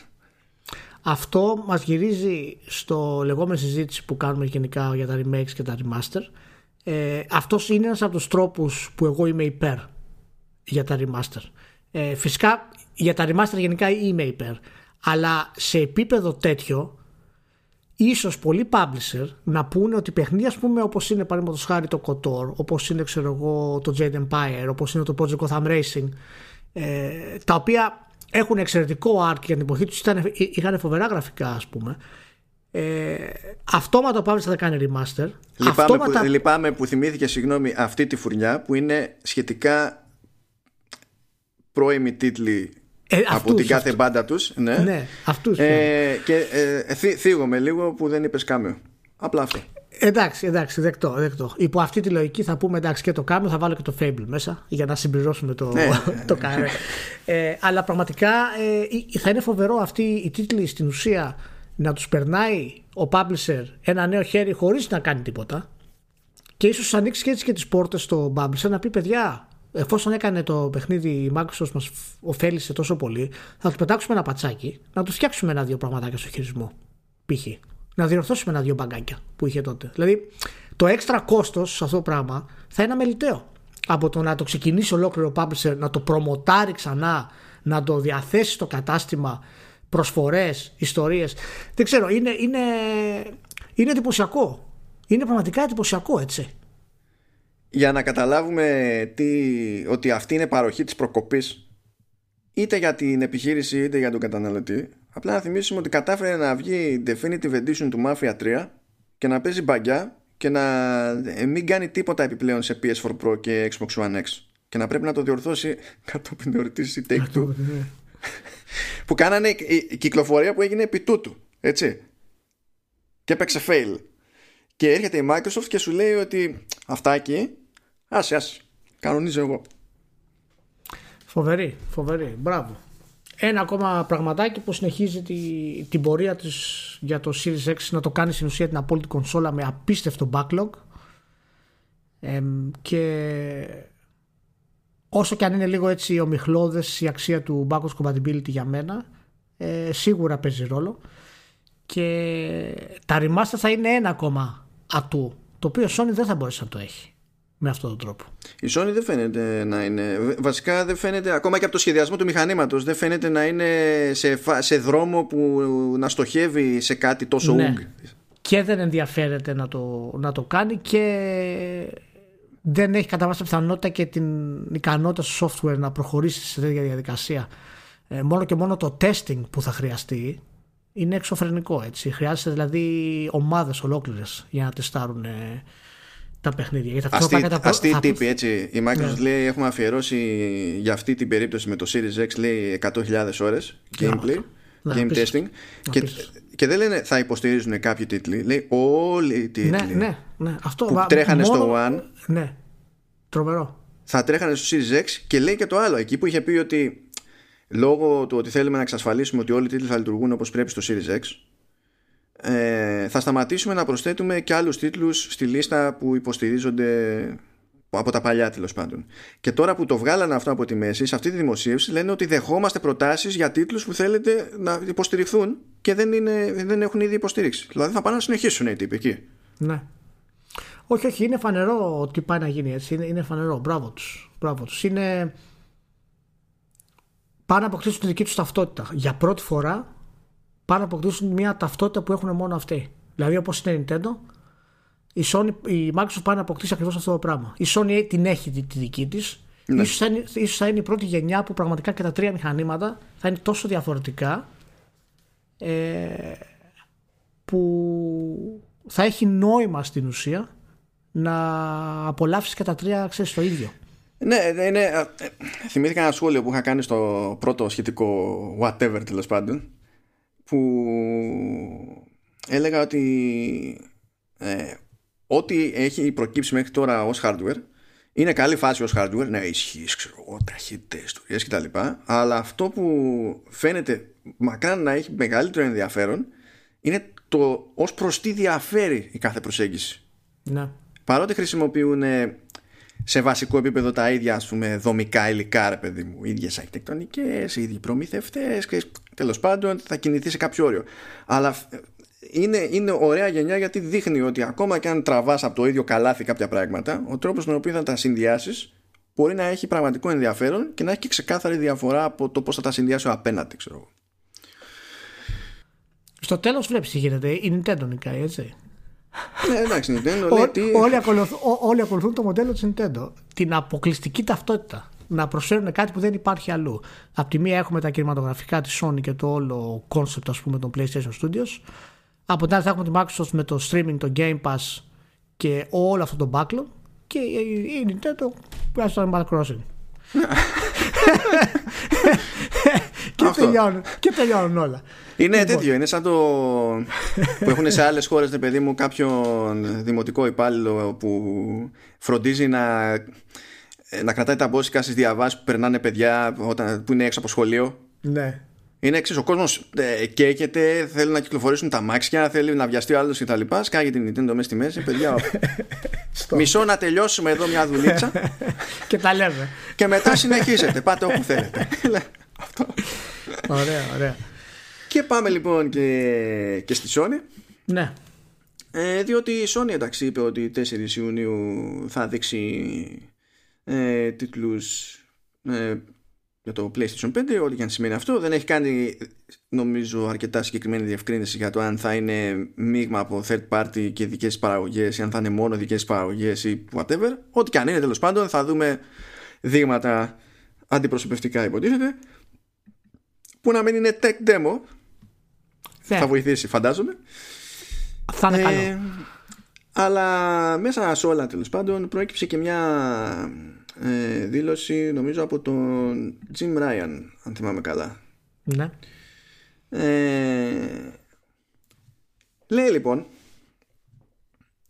Αυτό μας γυρίζει στο λεγόμενο συζήτηση που κάνουμε γενικά για τα remakes και τα remaster. Ε, αυτός είναι ένας από τους τρόπους που εγώ είμαι υπέρ για τα remaster. Ε, φυσικά για τα remaster γενικά είμαι υπέρ. Αλλά σε επίπεδο τέτοιο ίσως πολλοί publisher να πούνε ότι παιχνίδια ας πούμε όπως είναι παραδείγματος χάρη το KOTOR όπως είναι ξέρω εγώ το Jade Empire όπως είναι το Project Gotham Racing ε, τα οποία έχουν εξαιρετικό art για την εποχή τους ήταν, είχαν φοβερά γραφικά ας πούμε ε, αυτόματα ο publisher θα κάνει remaster. Λυπάμαι, αυτόματα... που, λυπάμαι που θυμήθηκε συγγνώμη αυτή τη φουρνιά που είναι σχετικά πρώιμη τίτλοι ε, από την κάθε μπάντα τους. Ναι, ναι αυτούς, ε, ναι. και ε, θίγομαι λίγο που δεν είπες κάμεο. Απλά αυτό. Εντάξει, εντάξει, δεκτό, δεκτό. Υπό αυτή τη λογική θα πούμε εντάξει και το κάμεο, θα βάλω και το Fable μέσα για να συμπληρώσουμε το, ναι. [LAUGHS] το κάμεο. ε, αλλά πραγματικά ε, θα είναι φοβερό αυτοί οι τίτλοι στην ουσία να τους περνάει ο publisher ένα νέο χέρι χωρίς να κάνει τίποτα και ίσως ανοίξει και έτσι και τις πόρτες στο publisher να πει παιδιά εφόσον έκανε το παιχνίδι η Microsoft μας ωφέλησε τόσο πολύ, θα του πετάξουμε ένα πατσάκι, να του φτιάξουμε ένα-δύο πραγματάκια στο χειρισμό. Π.χ. Να διορθώσουμε ένα-δύο μπαγκάκια που είχε τότε. Δηλαδή, το έξτρα κόστος σε αυτό το πράγμα θα είναι αμεληταίο. Από το να το ξεκινήσει ολόκληρο publisher, να το προμοτάρει ξανά να το διαθέσει στο κατάστημα προσφορές, ιστορίες δεν ξέρω είναι, είναι, είναι εντυπωσιακό είναι πραγματικά εντυπωσιακό έτσι για να καταλάβουμε τι, ότι αυτή είναι παροχή της προκοπής είτε για την επιχείρηση είτε για τον καταναλωτή απλά να θυμίσουμε ότι κατάφερε να βγει Definitive Edition του Mafia 3 και να παίζει μπαγκιά και να ε, μην κάνει τίποτα επιπλέον σε PS4 Pro και Xbox One X και να πρέπει να το διορθώσει [LAUGHS] κατόπιν εορτής η Take Two. Ναι. [LAUGHS] που κάνανε η κυκλοφορία που έγινε επί τούτου έτσι. Και έπαιξε fail. Και έρχεται η Microsoft και σου λέει ότι αυτά εκεί άσε άσε. Κανονίζω εγώ. Φοβερή φοβερή. Μπράβο. Ένα ακόμα πραγματάκι που συνεχίζει τη, την πορεία της για το Series X να το κάνει στην ουσία την απόλυτη κονσόλα με απίστευτο backlog. Και όσο και αν είναι λίγο έτσι ομιχλώδες η αξία του backwards compatibility για μένα ε, σίγουρα παίζει ρόλο. Και τα remaster θα είναι ένα ακόμα ατού το οποίο Sony δεν θα μπορέσει να το έχει με αυτόν τον τρόπο. Η Sony δεν φαίνεται να είναι. Βασικά δεν φαίνεται, ακόμα και από το σχεδιασμό του μηχανήματος, δεν φαίνεται να είναι σε, σε δρόμο που να στοχεύει σε κάτι τόσο ναι. Και δεν ενδιαφέρεται να το, να το κάνει και δεν έχει κατά βάση πιθανότητα και την ικανότητα στο software να προχωρήσει σε τέτοια διαδικασία. Ε, μόνο και μόνο το testing που θα χρειαστεί είναι εξωφρενικό έτσι. Χρειάζεται δηλαδή ομάδες ολόκληρες για να τεστάρουν ε, τα παιχνίδια. Γιατί αυτό αυτή, τα αυτή θα... τύπη, έτσι. Η Microsoft ναι. λέει έχουμε αφιερώσει για αυτή την περίπτωση με το Series X λέει 100.000 ώρες gameplay, ναι, game testing και, και δεν λένε θα υποστηρίζουν κάποιοι τίτλοι. Λέει όλοι οι τίτλοι ναι, ναι, ναι. Αυτό, που τρέχανε μόνο... στο One ναι. Τρομερό. Θα τρέχανε στο Series X και λέει και το άλλο. Εκεί που είχε πει ότι λόγω του ότι θέλουμε να εξασφαλίσουμε ότι όλοι οι τίτλοι θα λειτουργούν όπως πρέπει στο Series X ε, θα σταματήσουμε να προσθέτουμε και άλλους τίτλους στη λίστα που υποστηρίζονται από τα παλιά τέλος πάντων. Και τώρα που το βγάλανε αυτό από τη μέση, σε αυτή τη δημοσίευση λένε ότι δεχόμαστε προτάσεις για τίτλους που θέλετε να υποστηριχθούν και δεν, είναι, δεν έχουν ήδη υποστήριξη. Δηλαδή θα πάνε να συνεχίσουν οι τύποι εκεί. Ναι. Όχι, όχι, είναι φανερό ότι πάει να γίνει έτσι. Είναι, είναι φανερό. Μπράβο τους. Μπράβο τους. Είναι. Πάνε να αποκτήσουν τη δική τους ταυτότητα. Για πρώτη φορά πάνε να αποκτήσουν μια ταυτότητα που έχουν μόνο αυτοί. Δηλαδή όπως είναι η Nintendo, η, Sony, η Microsoft πάει να αποκτήσει ακριβώς αυτό το πράγμα. Η Sony την έχει τη, τη δική της. Ναι. Ίσως, θα είναι, ίσως θα είναι η πρώτη γενιά που πραγματικά και τα τρία μηχανήματα θα είναι τόσο διαφορετικά ε, που θα έχει νόημα στην ουσία να απολαύσεις και τα τρία ξέρεις το ίδιο. Ναι, ναι, ναι. Θυμήθηκα ένα σχόλιο που είχα κάνει στο πρώτο σχετικό whatever τέλος πάντων που έλεγα ότι ε, ό,τι έχει προκύψει μέχρι τώρα ως hardware είναι καλή φάση ως hardware, ναι ισχύεις, ξέρω εγώ, ταχύτητες, ιστορίες κτλ. Αλλά αυτό που φαίνεται μακράν να έχει μεγαλύτερο ενδιαφέρον είναι το ως προς τι διαφέρει η κάθε προσέγγιση. Ναι. Παρότι χρησιμοποιούν σε βασικό επίπεδο τα ίδια ας πούμε δομικά υλικά ρε παιδί μου. Ίδιες αρχιτεκτονικές, ίδιοι προμηθευτές και τέλος πάντων θα κινηθεί σε κάποιο όριο. Αλλά είναι, είναι ωραία γενιά γιατί δείχνει ότι ακόμα και αν τραβάς από το ίδιο καλάθι κάποια πράγματα ο τρόπος με τον οποίο θα τα συνδυάσεις μπορεί να έχει πραγματικό ενδιαφέρον και να έχει και ξεκάθαρη διαφορά από το πώς θα τα συνδυάσει ο απέναντι ξέρω Στο τέλος βλέπεις τι γίνεται. Η Nintendo νικάει έτσι ναι, εντάξει, Nintendo λέει τι... όλοι, ακολουθούν, όλοι ακολουθούν το μοντέλο της Nintendo. Την αποκλειστική ταυτότητα. Να προσφέρουν κάτι που δεν υπάρχει αλλού. Απ' τη μία έχουμε τα κινηματογραφικά της Sony και το όλο concept ας πούμε των PlayStation Studios. Από την άλλη θα έχουμε τη Microsoft με το streaming, το Game Pass και όλο αυτό το backlog. Και η Nintendo βγάζει το Animal Crossing. [LAUGHS] [LAUGHS] και, τελειώνουν, και τελειώνουν όλα. Είναι λοιπόν. τέτοιο, είναι σαν το που έχουν σε άλλες χώρες, ναι, παιδί μου, κάποιον δημοτικό υπάλληλο που φροντίζει να, να κρατάει τα μπόσικα στις διαβάσεις που περνάνε παιδιά όταν, που είναι έξω από σχολείο. Ναι. Είναι εξής. Ο κόσμος ε, καίκεται, θέλει να κυκλοφορήσουν τα μάξια, θέλει να βιαστεί ο άλλος κτλ. Σκάγει την Nintendo μέσα στη μέση. Παιδιά, [LAUGHS] μισό να τελειώσουμε εδώ μια δουλίτσα. [LAUGHS] και τα λέμε. Και μετά συνεχίζετε. Πάτε όπου θέλετε. [LAUGHS] Αυτό. Ωραία, ωραία. Και πάμε λοιπόν και, και στη Sony. Ναι. Ε, διότι η Sony εντάξει είπε ότι 4 Ιουνίου θα δείξει ε, τίτλους ε, για το PlayStation 5, ό,τι και αν σημαίνει αυτό. Δεν έχει κάνει, νομίζω, αρκετά συγκεκριμένη διευκρίνηση για το αν θα είναι μείγμα από third party και δικές παραγωγές ή αν θα είναι μόνο δικές παραγωγές ή whatever. Ό,τι και αν είναι, τέλος πάντων, θα δούμε δείγματα αντιπροσωπευτικά, υποτίθεται. Που να μην είναι tech demo. Ναι. Θα βοηθήσει, φαντάζομαι. Θα είναι καλό. Ε, αλλά μέσα σε όλα τέλος πάντων προέκυψε και μια ε, δήλωση νομίζω από τον Jim Ryan αν θυμάμαι καλά ναι. ε, λέει λοιπόν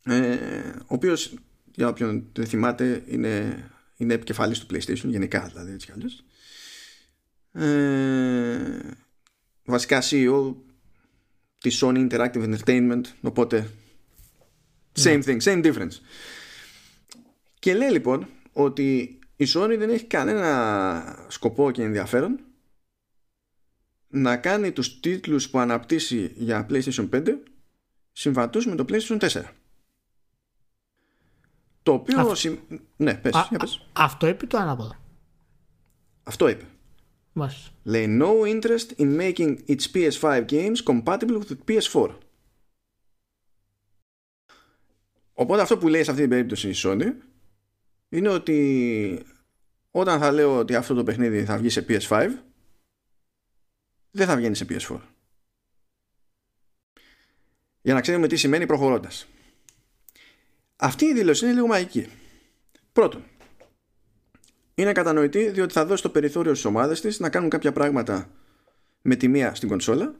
ε, ο οποίος για όποιον δεν θυμάται είναι, είναι επικεφαλής του PlayStation γενικά δηλαδή έτσι κι ε, βασικά CEO της Sony Interactive Entertainment οπότε Same thing, same difference. Και λέει λοιπόν ότι η Sony δεν έχει κανένα σκοπό και ενδιαφέρον να κάνει τους τίτλους που αναπτύσσει για PlayStation 5 συμβατούς με το PlayStation 4. Το οποίο... Ναι, πες, α, πες. αυτό είπε το ανάποδο. Αυτό είπε. Μάλιστα. Λέει no interest in making its PS5 games compatible with the PS4. Οπότε αυτό που λέει σε αυτή την περίπτωση η Sony είναι ότι όταν θα λέω ότι αυτό το παιχνίδι θα βγει σε PS5 δεν θα βγαίνει σε PS4. Για να ξέρουμε τι σημαίνει προχωρώντας. Αυτή η δήλωση είναι λίγο μαγική. Πρώτον, είναι κατανοητή διότι θα δώσει το περιθώριο στις ομάδες της να κάνουν κάποια πράγματα με τη μία στην κονσόλα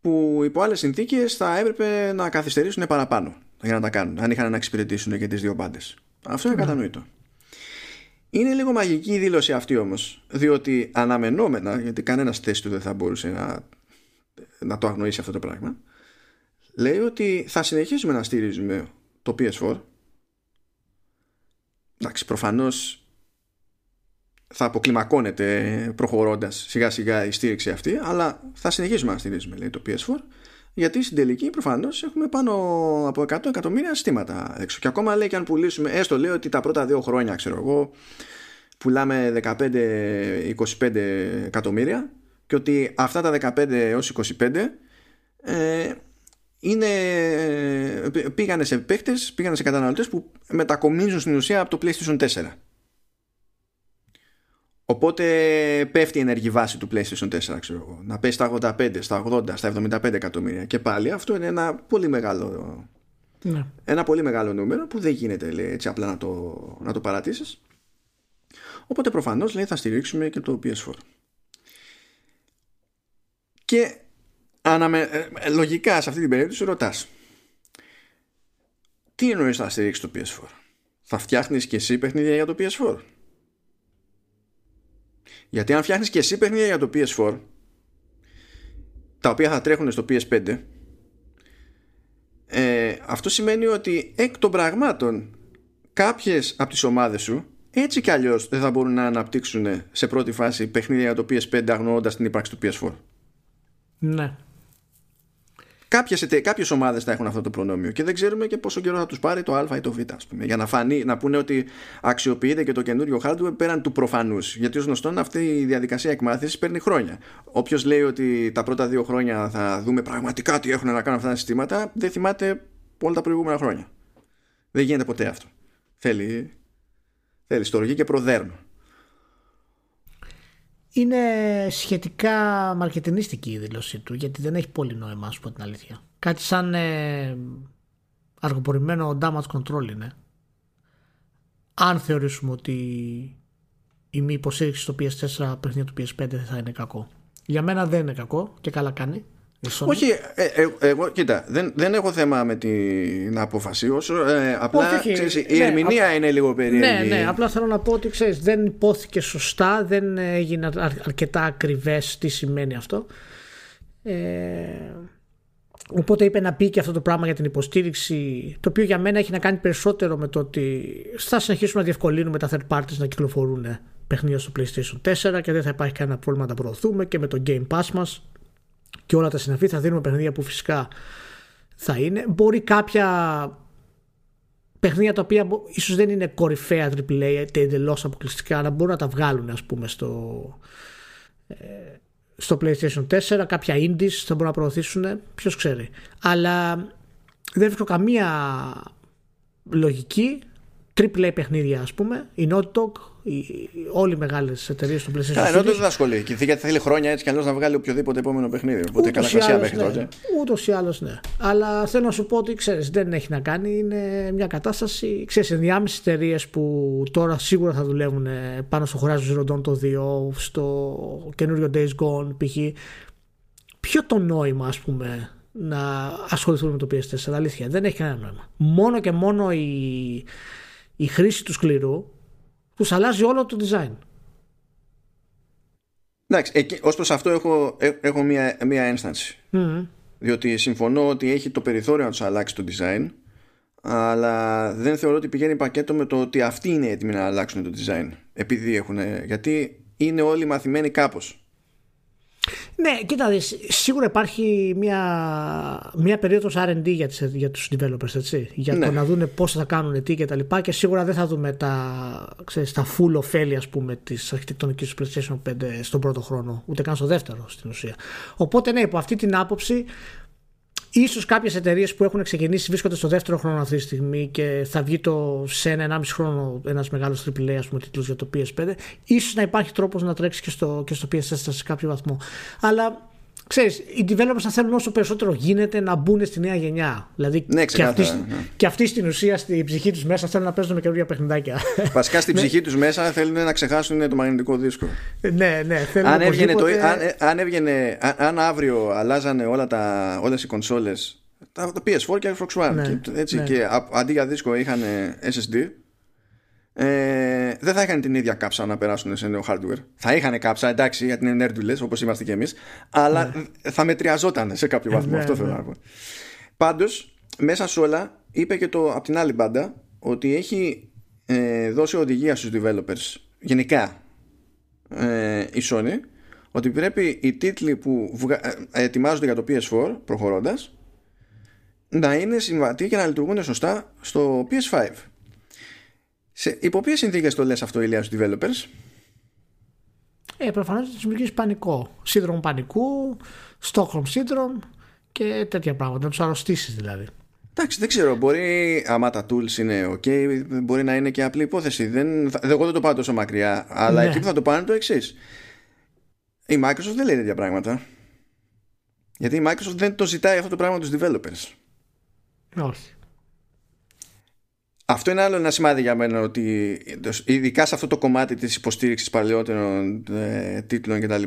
που υπό άλλες συνθήκες θα έπρεπε να καθυστερήσουν παραπάνω για να τα κάνουν, αν είχαν να εξυπηρετήσουν και τις δύο πάντε. Αυτό είναι ναι. κατανοητό. Είναι λίγο μαγική η δήλωση αυτή όμως, διότι αναμενόμενα, γιατί κανένας θέση του δεν θα μπορούσε να, να το αγνοήσει αυτό το πράγμα, λέει ότι θα συνεχίσουμε να στηρίζουμε το PS4. Εντάξει, προφανώς θα αποκλιμακώνεται προχωρώντας σιγά σιγά η στήριξη αυτή αλλά θα συνεχίσουμε να στηρίζουμε λέει, το PS4 γιατί στην τελική προφανώς έχουμε πάνω από 100 εκατομμύρια συστήματα έξω. Και ακόμα λέει και αν πουλήσουμε, έστω λέει ότι τα πρώτα δύο χρόνια, ξέρω εγώ, πουλάμε 15-25 εκατομμύρια και ότι αυτά τα 15 έως 25 ε, είναι, πήγανε σε παίχτες, πήγανε σε καταναλωτές που μετακομίζουν στην ουσία από το PlayStation 4. Οπότε πέφτει η ενεργή βάση του PlayStation 4, ξέρω εγώ. Να πέσει στα 85, στα 80, στα 75 εκατομμύρια. Και πάλι αυτό είναι ένα πολύ μεγάλο. Ναι. Ένα πολύ μεγάλο νούμερο που δεν γίνεται λέει, έτσι απλά να το, να το παρατήσεις. Οπότε προφανώς λέει θα στηρίξουμε και το PS4. Και αναμε... Ε, ε, λογικά σε αυτή την περίπτωση ρωτάς τι εννοείς θα στηρίξει το PS4 θα φτιάχνεις και εσύ παιχνίδια για το PS4 γιατί αν φτιάχνεις και εσύ παιχνίδια για το PS4 τα οποία θα τρέχουν στο PS5 ε, αυτό σημαίνει ότι εκ των πραγμάτων κάποιες από τις ομάδες σου έτσι κι αλλιώς δεν θα μπορούν να αναπτύξουν σε πρώτη φάση παιχνίδια για το PS5 αγνοώντας την ύπαρξη του PS4. Ναι. Κάποιες, κάποιες ομάδες θα έχουν αυτό το προνόμιο και δεν ξέρουμε και πόσο καιρό θα τους πάρει το α ή το β ας πούμε, για να, φανεί, να πούνε ότι αξιοποιείται και το καινούριο hardware πέραν του προφανούς. Γιατί ως γνωστόν αυτή η διαδικασία εκμάθησης παίρνει χρόνια. Όποιος λέει ότι τα πρώτα δύο χρόνια θα δούμε πραγματικά τι έχουν να κάνουν αυτά τα συστήματα δεν θυμάται όλα τα προηγούμενα χρόνια. Δεν γίνεται ποτέ αυτό. Θέλει, θέλει στοργή και προδέρνο είναι σχετικά μαρκετινίστικη η δήλωσή του γιατί δεν έχει πολύ νόημα, ας πω την αλήθεια. Κάτι σαν ε, αργοπορημένο damage control είναι. Αν θεωρήσουμε ότι η μη υποστήριξη στο PS4 παιχνίδι του PS5 θα είναι κακό. Για μένα δεν είναι κακό και καλά κάνει. Όχι, ε, ε, εγώ κοίτα, δεν, δεν έχω θέμα με την απόφαση. Όσο, ε, απλά όχι, ξέρεις, η ναι, ερμηνεία είναι λίγο περίεργη. Ναι, ναι, απλά θέλω να πω ότι ξέρεις, δεν υπόθηκε σωστά, δεν έγινε αρκετά ακριβές τι σημαίνει αυτό. Ε, οπότε είπε να πει και αυτό το πράγμα για την υποστήριξη, το οποίο για μένα έχει να κάνει περισσότερο με το ότι θα συνεχίσουμε να διευκολύνουμε τα third parties να κυκλοφορούν παιχνίδια στο PlayStation 4 και δεν θα υπάρχει κανένα πρόβλημα να τα προωθούμε και με το Game Pass μας και όλα τα συναφή θα δίνουμε παιχνίδια που φυσικά θα είναι. Μπορεί κάποια παιχνίδια τα οποία ίσως δεν είναι κορυφαία AAA είτε εντελώς αποκλειστικά αλλά μπορούν να τα βγάλουν ας πούμε στο, ε, στο PlayStation 4 κάποια indies θα μπορούν να προωθήσουν ποιος ξέρει. Αλλά δεν βρίσκω καμία λογική. AAA παιχνίδια, ας πούμε, η Naughty Dog, οι, όλοι οι μεγάλες εταιρείες του PlayStation. Καλά, ενώ δεν ασχολεί. Γιατί θέλει χρόνια έτσι κι αλλιώς να βγάλει οποιοδήποτε επόμενο παιχνίδι. Οπότε καλά χασία μέχρι ναι. τότε. Ούτως ή άλλως ναι. Αλλά θέλω να σου πω ότι ξέρεις, δεν έχει να κάνει. Είναι μια κατάσταση. Ξέρεις, ενδιάμεσες εταιρείες που τώρα σίγουρα θα δουλεύουν πάνω στο Horizon Zero Dawn το 2, στο καινούριο Days Gone π.χ. Ποιο το νόημα, ας πούμε, να ασχοληθούν με το PS4. Αλήθεια, δεν έχει κανένα νόημα. Μόνο και μόνο η, η χρήση του σκληρού τους αλλάζει όλο το design. Εντάξει, ως προς αυτό έχω, ε, έχω μία, μία ένσταση. Διότι συμφωνώ ότι έχει το περιθώριο να τους αλλάξει το design, αλλά δεν θεωρώ ότι πηγαίνει πακέτο με το ότι αυτοί είναι έτοιμοι να αλλάξουν το design. Επειδή έχουν. Γιατί είναι όλοι μαθημένοι κάπως. Ναι, κοίτα, σίγουρα υπάρχει μια, μια περίοδος R&D για, τις, για τους developers, έτσι, για ναι. το να δουν πώς θα κάνουν τι και τα λοιπά και σίγουρα δεν θα δούμε τα, ξέρεις, τα full ωφέλη ας πούμε της αρχιτεκτονικής του PlayStation 5 στον πρώτο χρόνο, ούτε καν στο δεύτερο στην ουσία. Οπότε ναι, από αυτή την άποψη Ίσως κάποιες εταιρείες που έχουν ξεκινήσει βρίσκονται στο δεύτερο χρόνο αυτή τη στιγμή και θα βγει το σε ένα-ενάμιση χρόνο ένας μεγάλος AAA ας πούμε τίτλος για το PS5 ίσως να υπάρχει τρόπος να τρέξει και στο, και στο PS4 σε κάποιο βαθμό. Αλλά ξέρεις, οι developers θα θέλουν όσο περισσότερο γίνεται να μπουν στη νέα γενιά. Δηλαδή ναι, και, αυτοί, ναι. και αυτοί στην ουσία στην ψυχή τους μέσα θέλουν να παίζουν με καινούργια παιχνιδάκια. Βασικά στην ναι. ψυχή τους μέσα θέλουν να ξεχάσουν το μαγνητικό δίσκο. ναι, ναι. Αν έβγαινε, το, αν, αν, έβγαινε, αν, αύριο αλλάζανε όλα τα, όλες οι κονσόλες τα, PS4 και Xbox One ναι, και, έτσι, ναι. και αντί για δίσκο είχαν SSD ε, δεν θα είχαν την ίδια κάψα να περάσουν σε νέο hardware. Θα είχαν κάψα, εντάξει, γιατί είναι νέρντουλε όπως είμαστε κι εμείς, αλλά ναι. θα μετριαζόταν σε κάποιο βαθμό. Ναι, αυτό θέλω ναι. να πω. Πάντως, μέσα σε όλα, είπε και το από την άλλη μπάντα ότι έχει ε, δώσει οδηγία στους developers γενικά ε, η Sony ότι πρέπει οι τίτλοι που βγα... Ε, ετοιμάζονται για το PS4 προχωρώντας να είναι συμβατοί και να λειτουργούν σωστά στο PS5 σε, υπό ποιες συνθήκες το λες αυτό, Ηλίας, στους developers; Ε, προφανώς θα του δημιουργήσεις πανικό. Σύνδρομο πανικού, Stockholm Syndrome και τέτοια πράγματα. Να τους αρρωστήσεις δηλαδή. Εντάξει, δεν ξέρω. Μπορεί, άμα τα tools είναι OK, μπορεί να είναι και απλή υπόθεση. Δεν, εγώ δεν το πάω τόσο μακριά. Αλλά ναι. εκεί που θα το πάνε το εξής. Η Microsoft δεν λέει τέτοια πράγματα. Γιατί η Microsoft δεν το ζητάει αυτό το πράγμα τους developers. Όχι. Αυτό είναι άλλο ένα σημάδι για μένα ότι ειδικά σε αυτό το κομμάτι της υποστήριξης παλαιότερων ε, τίτλων κτλ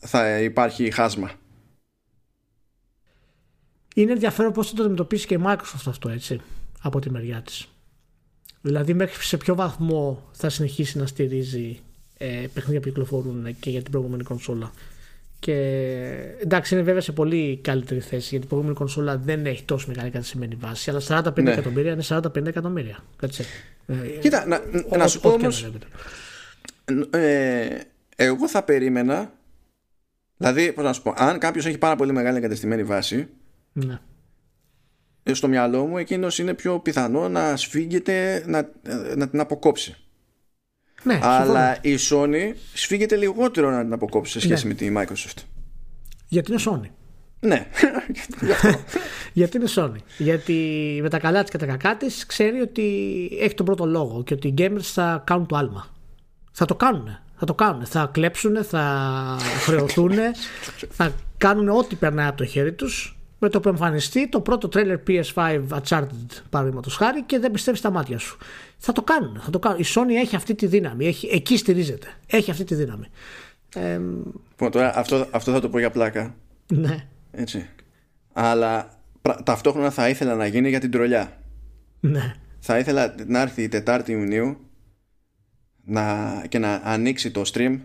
θα υπάρχει χάσμα. Είναι ενδιαφέρον πώς θα το αντιμετωπίσει και η Microsoft αυτό έτσι από τη μεριά της. Δηλαδή μέχρι σε ποιο βαθμό θα συνεχίσει να στηρίζει ε, παιχνίδια που κυκλοφορούν και για την προηγούμενη κονσόλα. Και εντάξει, είναι βέβαια σε πολύ καλύτερη θέση γιατί η προηγούμενη κονσόλα δεν έχει τόσο μεγάλη κατασυμένη βάση. Αλλά 45 ναι. εκατομμύρια είναι 45 εκατομμύρια. Κάτσε. Ε, Κοίτα, να, ο, να σου πω όμω. Ε, εγώ θα περίμενα. Δηλαδή, πώς να σου πω, αν κάποιος έχει πάρα πολύ μεγάλη εγκατεστημένη βάση. Ναι. Ε, στο μυαλό μου εκείνος είναι πιο πιθανό να σφίγγεται να, να την αποκόψει. Ναι, Αλλά η Sony σφίγγεται λιγότερο να την αποκόψει σε σχέση ναι. με τη Microsoft. Γιατί είναι Sony. Ναι. [LAUGHS] Γιατί είναι Sony. Γιατί με τα καλά της και τα κακά της ξέρει ότι έχει τον πρώτο λόγο και ότι οι gamers θα κάνουν το άλμα. Θα το κάνουν. Θα το κάνουν. Θα κλέψουν, θα χρεωθούν, [LAUGHS] θα κάνουν ό,τι περνάει από το χέρι τους με το που εμφανιστεί το πρώτο trailer PS5 Uncharted παραδείγματος χάρη και δεν πιστεύει στα μάτια σου. Θα το κάνουν. Θα το κάνουν. Η Sony έχει αυτή τη δύναμη. Έχει, εκεί στηρίζεται. Έχει αυτή τη δύναμη. Ε, τώρα, αυτό, αυτό θα το πω για πλάκα. Ναι. Έτσι. Αλλά ταυτόχρονα θα ήθελα να γίνει για την τρολιά. Ναι. Θα ήθελα να έρθει η Τετάρτη Ιουνίου να, και να ανοίξει το stream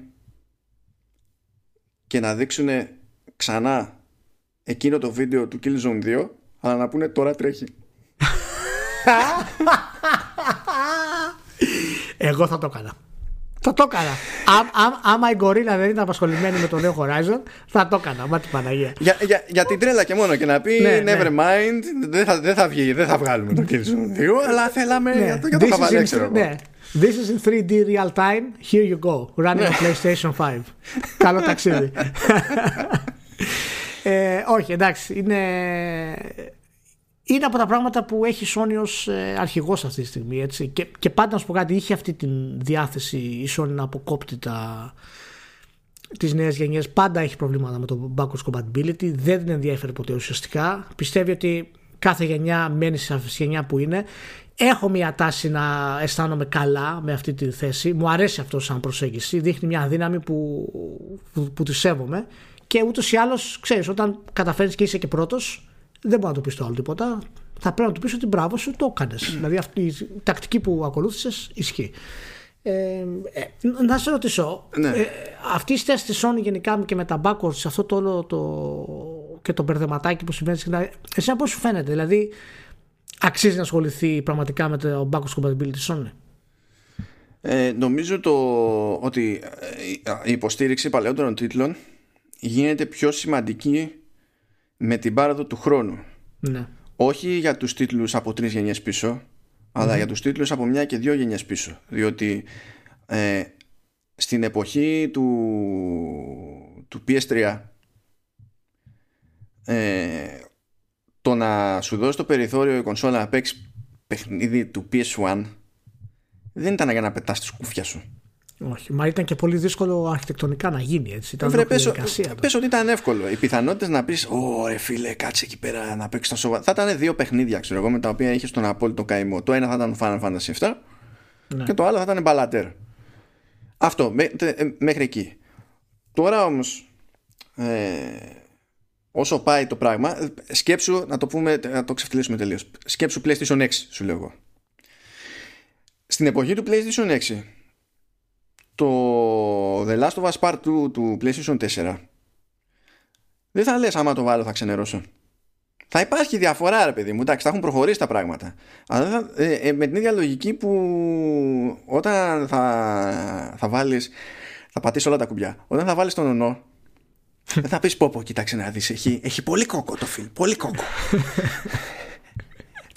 και να δείξουν ξανά εκείνο το βίντεο του Killzone 2 αλλά να πούνε τώρα τρέχει. Εγώ θα το έκανα. Θα το έκανα. Α, α, άμα η Gorilla δεν ήταν απασχολημένη με το νέο Horizon, θα το έκανα. Μα την Παναγία. Για, για, για την τρέλα και μόνο και να πει Ναι, Never ναι. mind, δεν θα, δεν θα βγει, δεν θα βγάλουμε το Killzone 2, αλλά θέλαμε για το, για το This is χαβαλέ, in ξέρω three- εγώ. ναι. This is in 3D real time. Here you go. Running Ναι. on PlayStation 5. Καλό ταξίδι. [LAUGHS] ε, όχι, εντάξει. Είναι, είναι από τα πράγματα που έχει η Sony ως ε, αρχηγός αυτή τη στιγμή. Έτσι. Και, και πάντα να σου πω κάτι, είχε αυτή τη διάθεση η Sony να αποκόπτει τα, τις νέες γενιές. Πάντα έχει προβλήματα με το backwards compatibility. Δεν την ενδιαφέρει ποτέ ουσιαστικά. Πιστεύει ότι κάθε γενιά μένει σε αυτή τη γενιά που είναι. Έχω μια τάση να αισθάνομαι καλά με αυτή τη θέση. Μου αρέσει αυτό σαν προσέγγιση. Δείχνει μια δύναμη που, που, που τη σέβομαι. Και ούτως ή άλλως, ξέρεις, όταν καταφέρει και είσαι και πρώτος, δεν μπορεί να του πεις το άλλο τίποτα. Θα πρέπει να του πεις ότι μπράβο σου το έκανες. δηλαδή αυτή η τακτική που ακολούθησες ισχύει. Ε, ε, να σε ρωτήσω, Ναι. ε, αυτή η στάση της Sony γενικά και με τα backwards, σε αυτό το όλο το, και το μπερδεματάκι που συμβαίνει συχνά, εσένα πώς σου φαίνεται, δηλαδή αξίζει να ασχοληθεί πραγματικά με το backwards compatibility της Sony; Ε, νομίζω το, ότι ε, η υποστήριξη παλαιότερων τίτλων γίνεται πιο σημαντική με την πάροδο του χρόνου. Ναι. Όχι για τους τίτλους από τρεις γενιές πίσω, αλλά για τους τίτλους από μια και δύο γενιές πίσω. Διότι ε, στην εποχή του, του PS3 ες, το να σου δώσει το περιθώριο η κονσόλα να παίξει παιχνίδι του PS1 δεν ήταν για να πετάς τη σκούφια σου. Όχι, μα ήταν και πολύ δύσκολο αρχιτεκτονικά να γίνει έτσι. Ήταν Βρε, ολόκληρη πες, διαδικασία. πες ότι ήταν εύκολο. Οι πιθανότητες να πεις: Ωρε φίλε, κάτσε εκεί πέρα να παίξεις τα σοβαρά. Θα ήταν δύο παιχνίδια, ξέρω εγώ, με τα οποία είχε τον απόλυτο καημό. Το ένα θα ήταν Final Fantasy VII Ναι. και το άλλο θα ήταν Ballater. Αυτό, μέ- τε- ε, μέχρι εκεί. Τώρα όμως, ε, όσο πάει το πράγμα, ε, σκέψου, να το πούμε, να το ξεφτυλίσουμε τελείως. Σκέψου PlayStation 6, σου λέω εγώ. Στην εποχή του PlayStation 6, το The Last of Us Part 2 του PlayStation 4 δεν θα λες άμα το βάλω θα ξενερώσω. Θα υπάρχει διαφορά ρε παιδί μου, εντάξει θα έχουν προχωρήσει τα πράγματα. Αλλά δεν θα, ε, ε, με την ίδια λογική που όταν θα, θα βάλεις, θα πατήσεις όλα τα κουμπιά. Όταν θα βάλεις τον ονό, δεν [LAUGHS] θα πεις πω πω κοίταξε να δεις, έχει, έχει πολύ κόκο το φιλ, πολύ κόκο. [LAUGHS]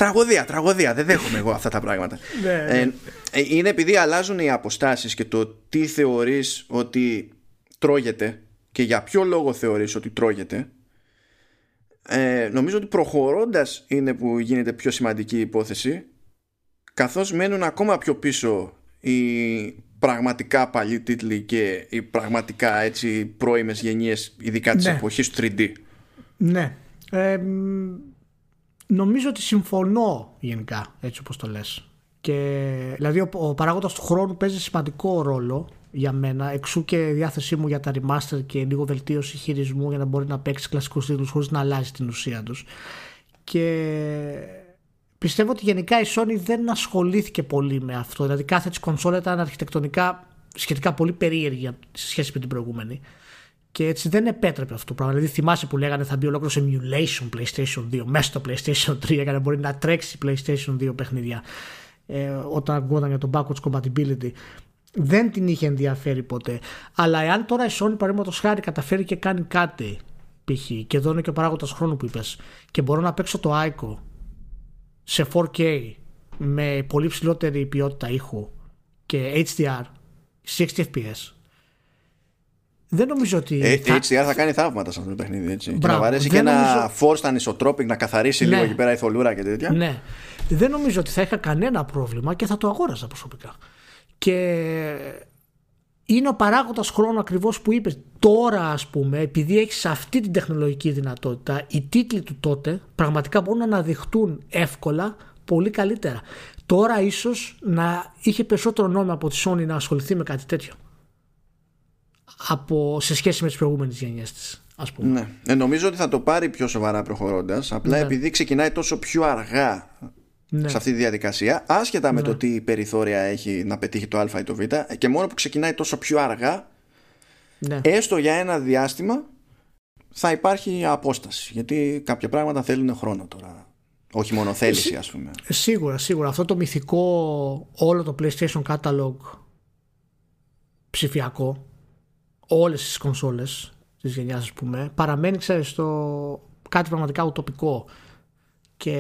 Τραγωδία, τραγωδία. Δεν δέχομαι εγώ αυτά τα πράγματα. Ναι, ναι. Ε, ε, είναι επειδή αλλάζουν οι αποστάσεις και το τι θεωρείς ότι τρώγεται και για ποιο λόγο θεωρείς ότι τρώγεται ε, νομίζω ότι προχωρώντας είναι που γίνεται πιο σημαντική η υπόθεση καθώς μένουν ακόμα πιο πίσω οι πραγματικά παλιοί τίτλοι και οι πραγματικά έτσι πρώιμες γενιές ειδικά της Ναι. εποχής του 3D Ναι. Ε, μ, νομίζω ότι συμφωνώ γενικά, έτσι όπως το λες. Και, δηλαδή ο, ο παράγοντας του χρόνου παίζει σημαντικό ρόλο για μένα, εξού και η διάθεσή μου για τα remaster και λίγο βελτίωση χειρισμού για να μπορεί να παίξει κλασικούς τίτλους χωρίς να αλλάζει την ουσία τους. Και πιστεύω ότι γενικά η Sony δεν ασχολήθηκε πολύ με αυτό. Δηλαδή κάθε της κονσόλα ήταν αρχιτεκτονικά σχετικά πολύ περίεργη σε σχέση με την προηγούμενη. Και έτσι δεν επέτρεπε αυτό το πράγμα. Δηλαδή θυμάσαι που λέγανε θα μπει ολόκληρο emulation PlayStation 2 μέσα στο PlayStation 3 για να μπορεί να τρέξει PlayStation 2 παιχνίδια ε, όταν ακούγονταν για το backwards compatibility. Δεν την είχε ενδιαφέρει ποτέ. Αλλά εάν τώρα η Sony παραδείγματος χάρη καταφέρει και κάνει κάτι π.χ. και εδώ είναι και ο παράγοντας χρόνου που είπες και μπορώ να παίξω το ICO σε 4K με πολύ ψηλότερη ποιότητα ήχου και HDR 60 fps δεν νομίζω ότι Ε, θα- HDR θα κάνει θαύματα σε αυτό το παιχνίδι. Έτσι. Και Μπράβο. να βαρέσει και Δεν ένα νομίζω- force anisotropic να καθαρίσει Ναι. λίγο εκεί πέρα η θολούρα και τέτοια. Ναι. Δεν νομίζω ότι θα είχα κανένα πρόβλημα και θα το αγόραζα προσωπικά. Και είναι ο παράγοντας χρόνου ακριβώς που είπες. Τώρα, ας πούμε, επειδή έχεις αυτή την τεχνολογική δυνατότητα, οι τίτλοι του τότε πραγματικά μπορούν να αναδειχτούν εύκολα πολύ καλύτερα. Τώρα, ίσως να είχε περισσότερο νόημα από τη Sony να ασχοληθεί με κάτι τέτοιο. Από, σε σχέση με τις προηγούμενες γενιές της, ας πούμε. Ναι. Ε, νομίζω ότι θα το πάρει πιο σοβαρά προχωρώντας. Απλά Ναι. επειδή ξεκινάει τόσο πιο αργά Ναι. σε αυτή τη διαδικασία, άσχετα με το τι περιθώρια έχει να πετύχει το Α ή το Β, και μόνο που ξεκινάει τόσο πιο αργά, ναι. έστω για ένα διάστημα, θα υπάρχει απόσταση. Γιατί κάποια πράγματα θέλουν χρόνο τώρα. Όχι μόνο θέληση, ας πούμε. Σίγουρα, σίγουρα. Αυτό το μυθικό όλο το PlayStation Catalog ψηφιακό όλες τις κονσόλες της γενιάς ας πούμε παραμένει ξέρεις στο κάτι πραγματικά ουτοπικό και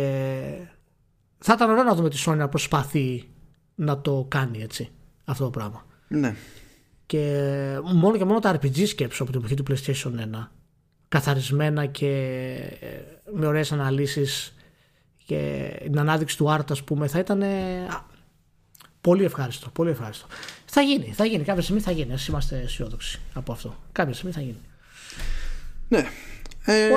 θα ήταν ωραίο να δούμε τη Sony να προσπαθεί να το κάνει έτσι αυτό το πράγμα. Ναι. Και μόνο και μόνο τα RPG σκέψω από την εποχή του PlayStation 1 καθαρισμένα και ε, με ωραίες αναλύσεις και την ανάδειξη του Art ας πούμε θα ήταν πολύ ευχάριστο, πολύ ευχάριστο. Θα γίνει, θα γίνει, κάποια στιγμή θα γίνει, ας είμαστε αισιόδοξοι από αυτό. Κάποια στιγμή θα γίνει. Ναι, ε,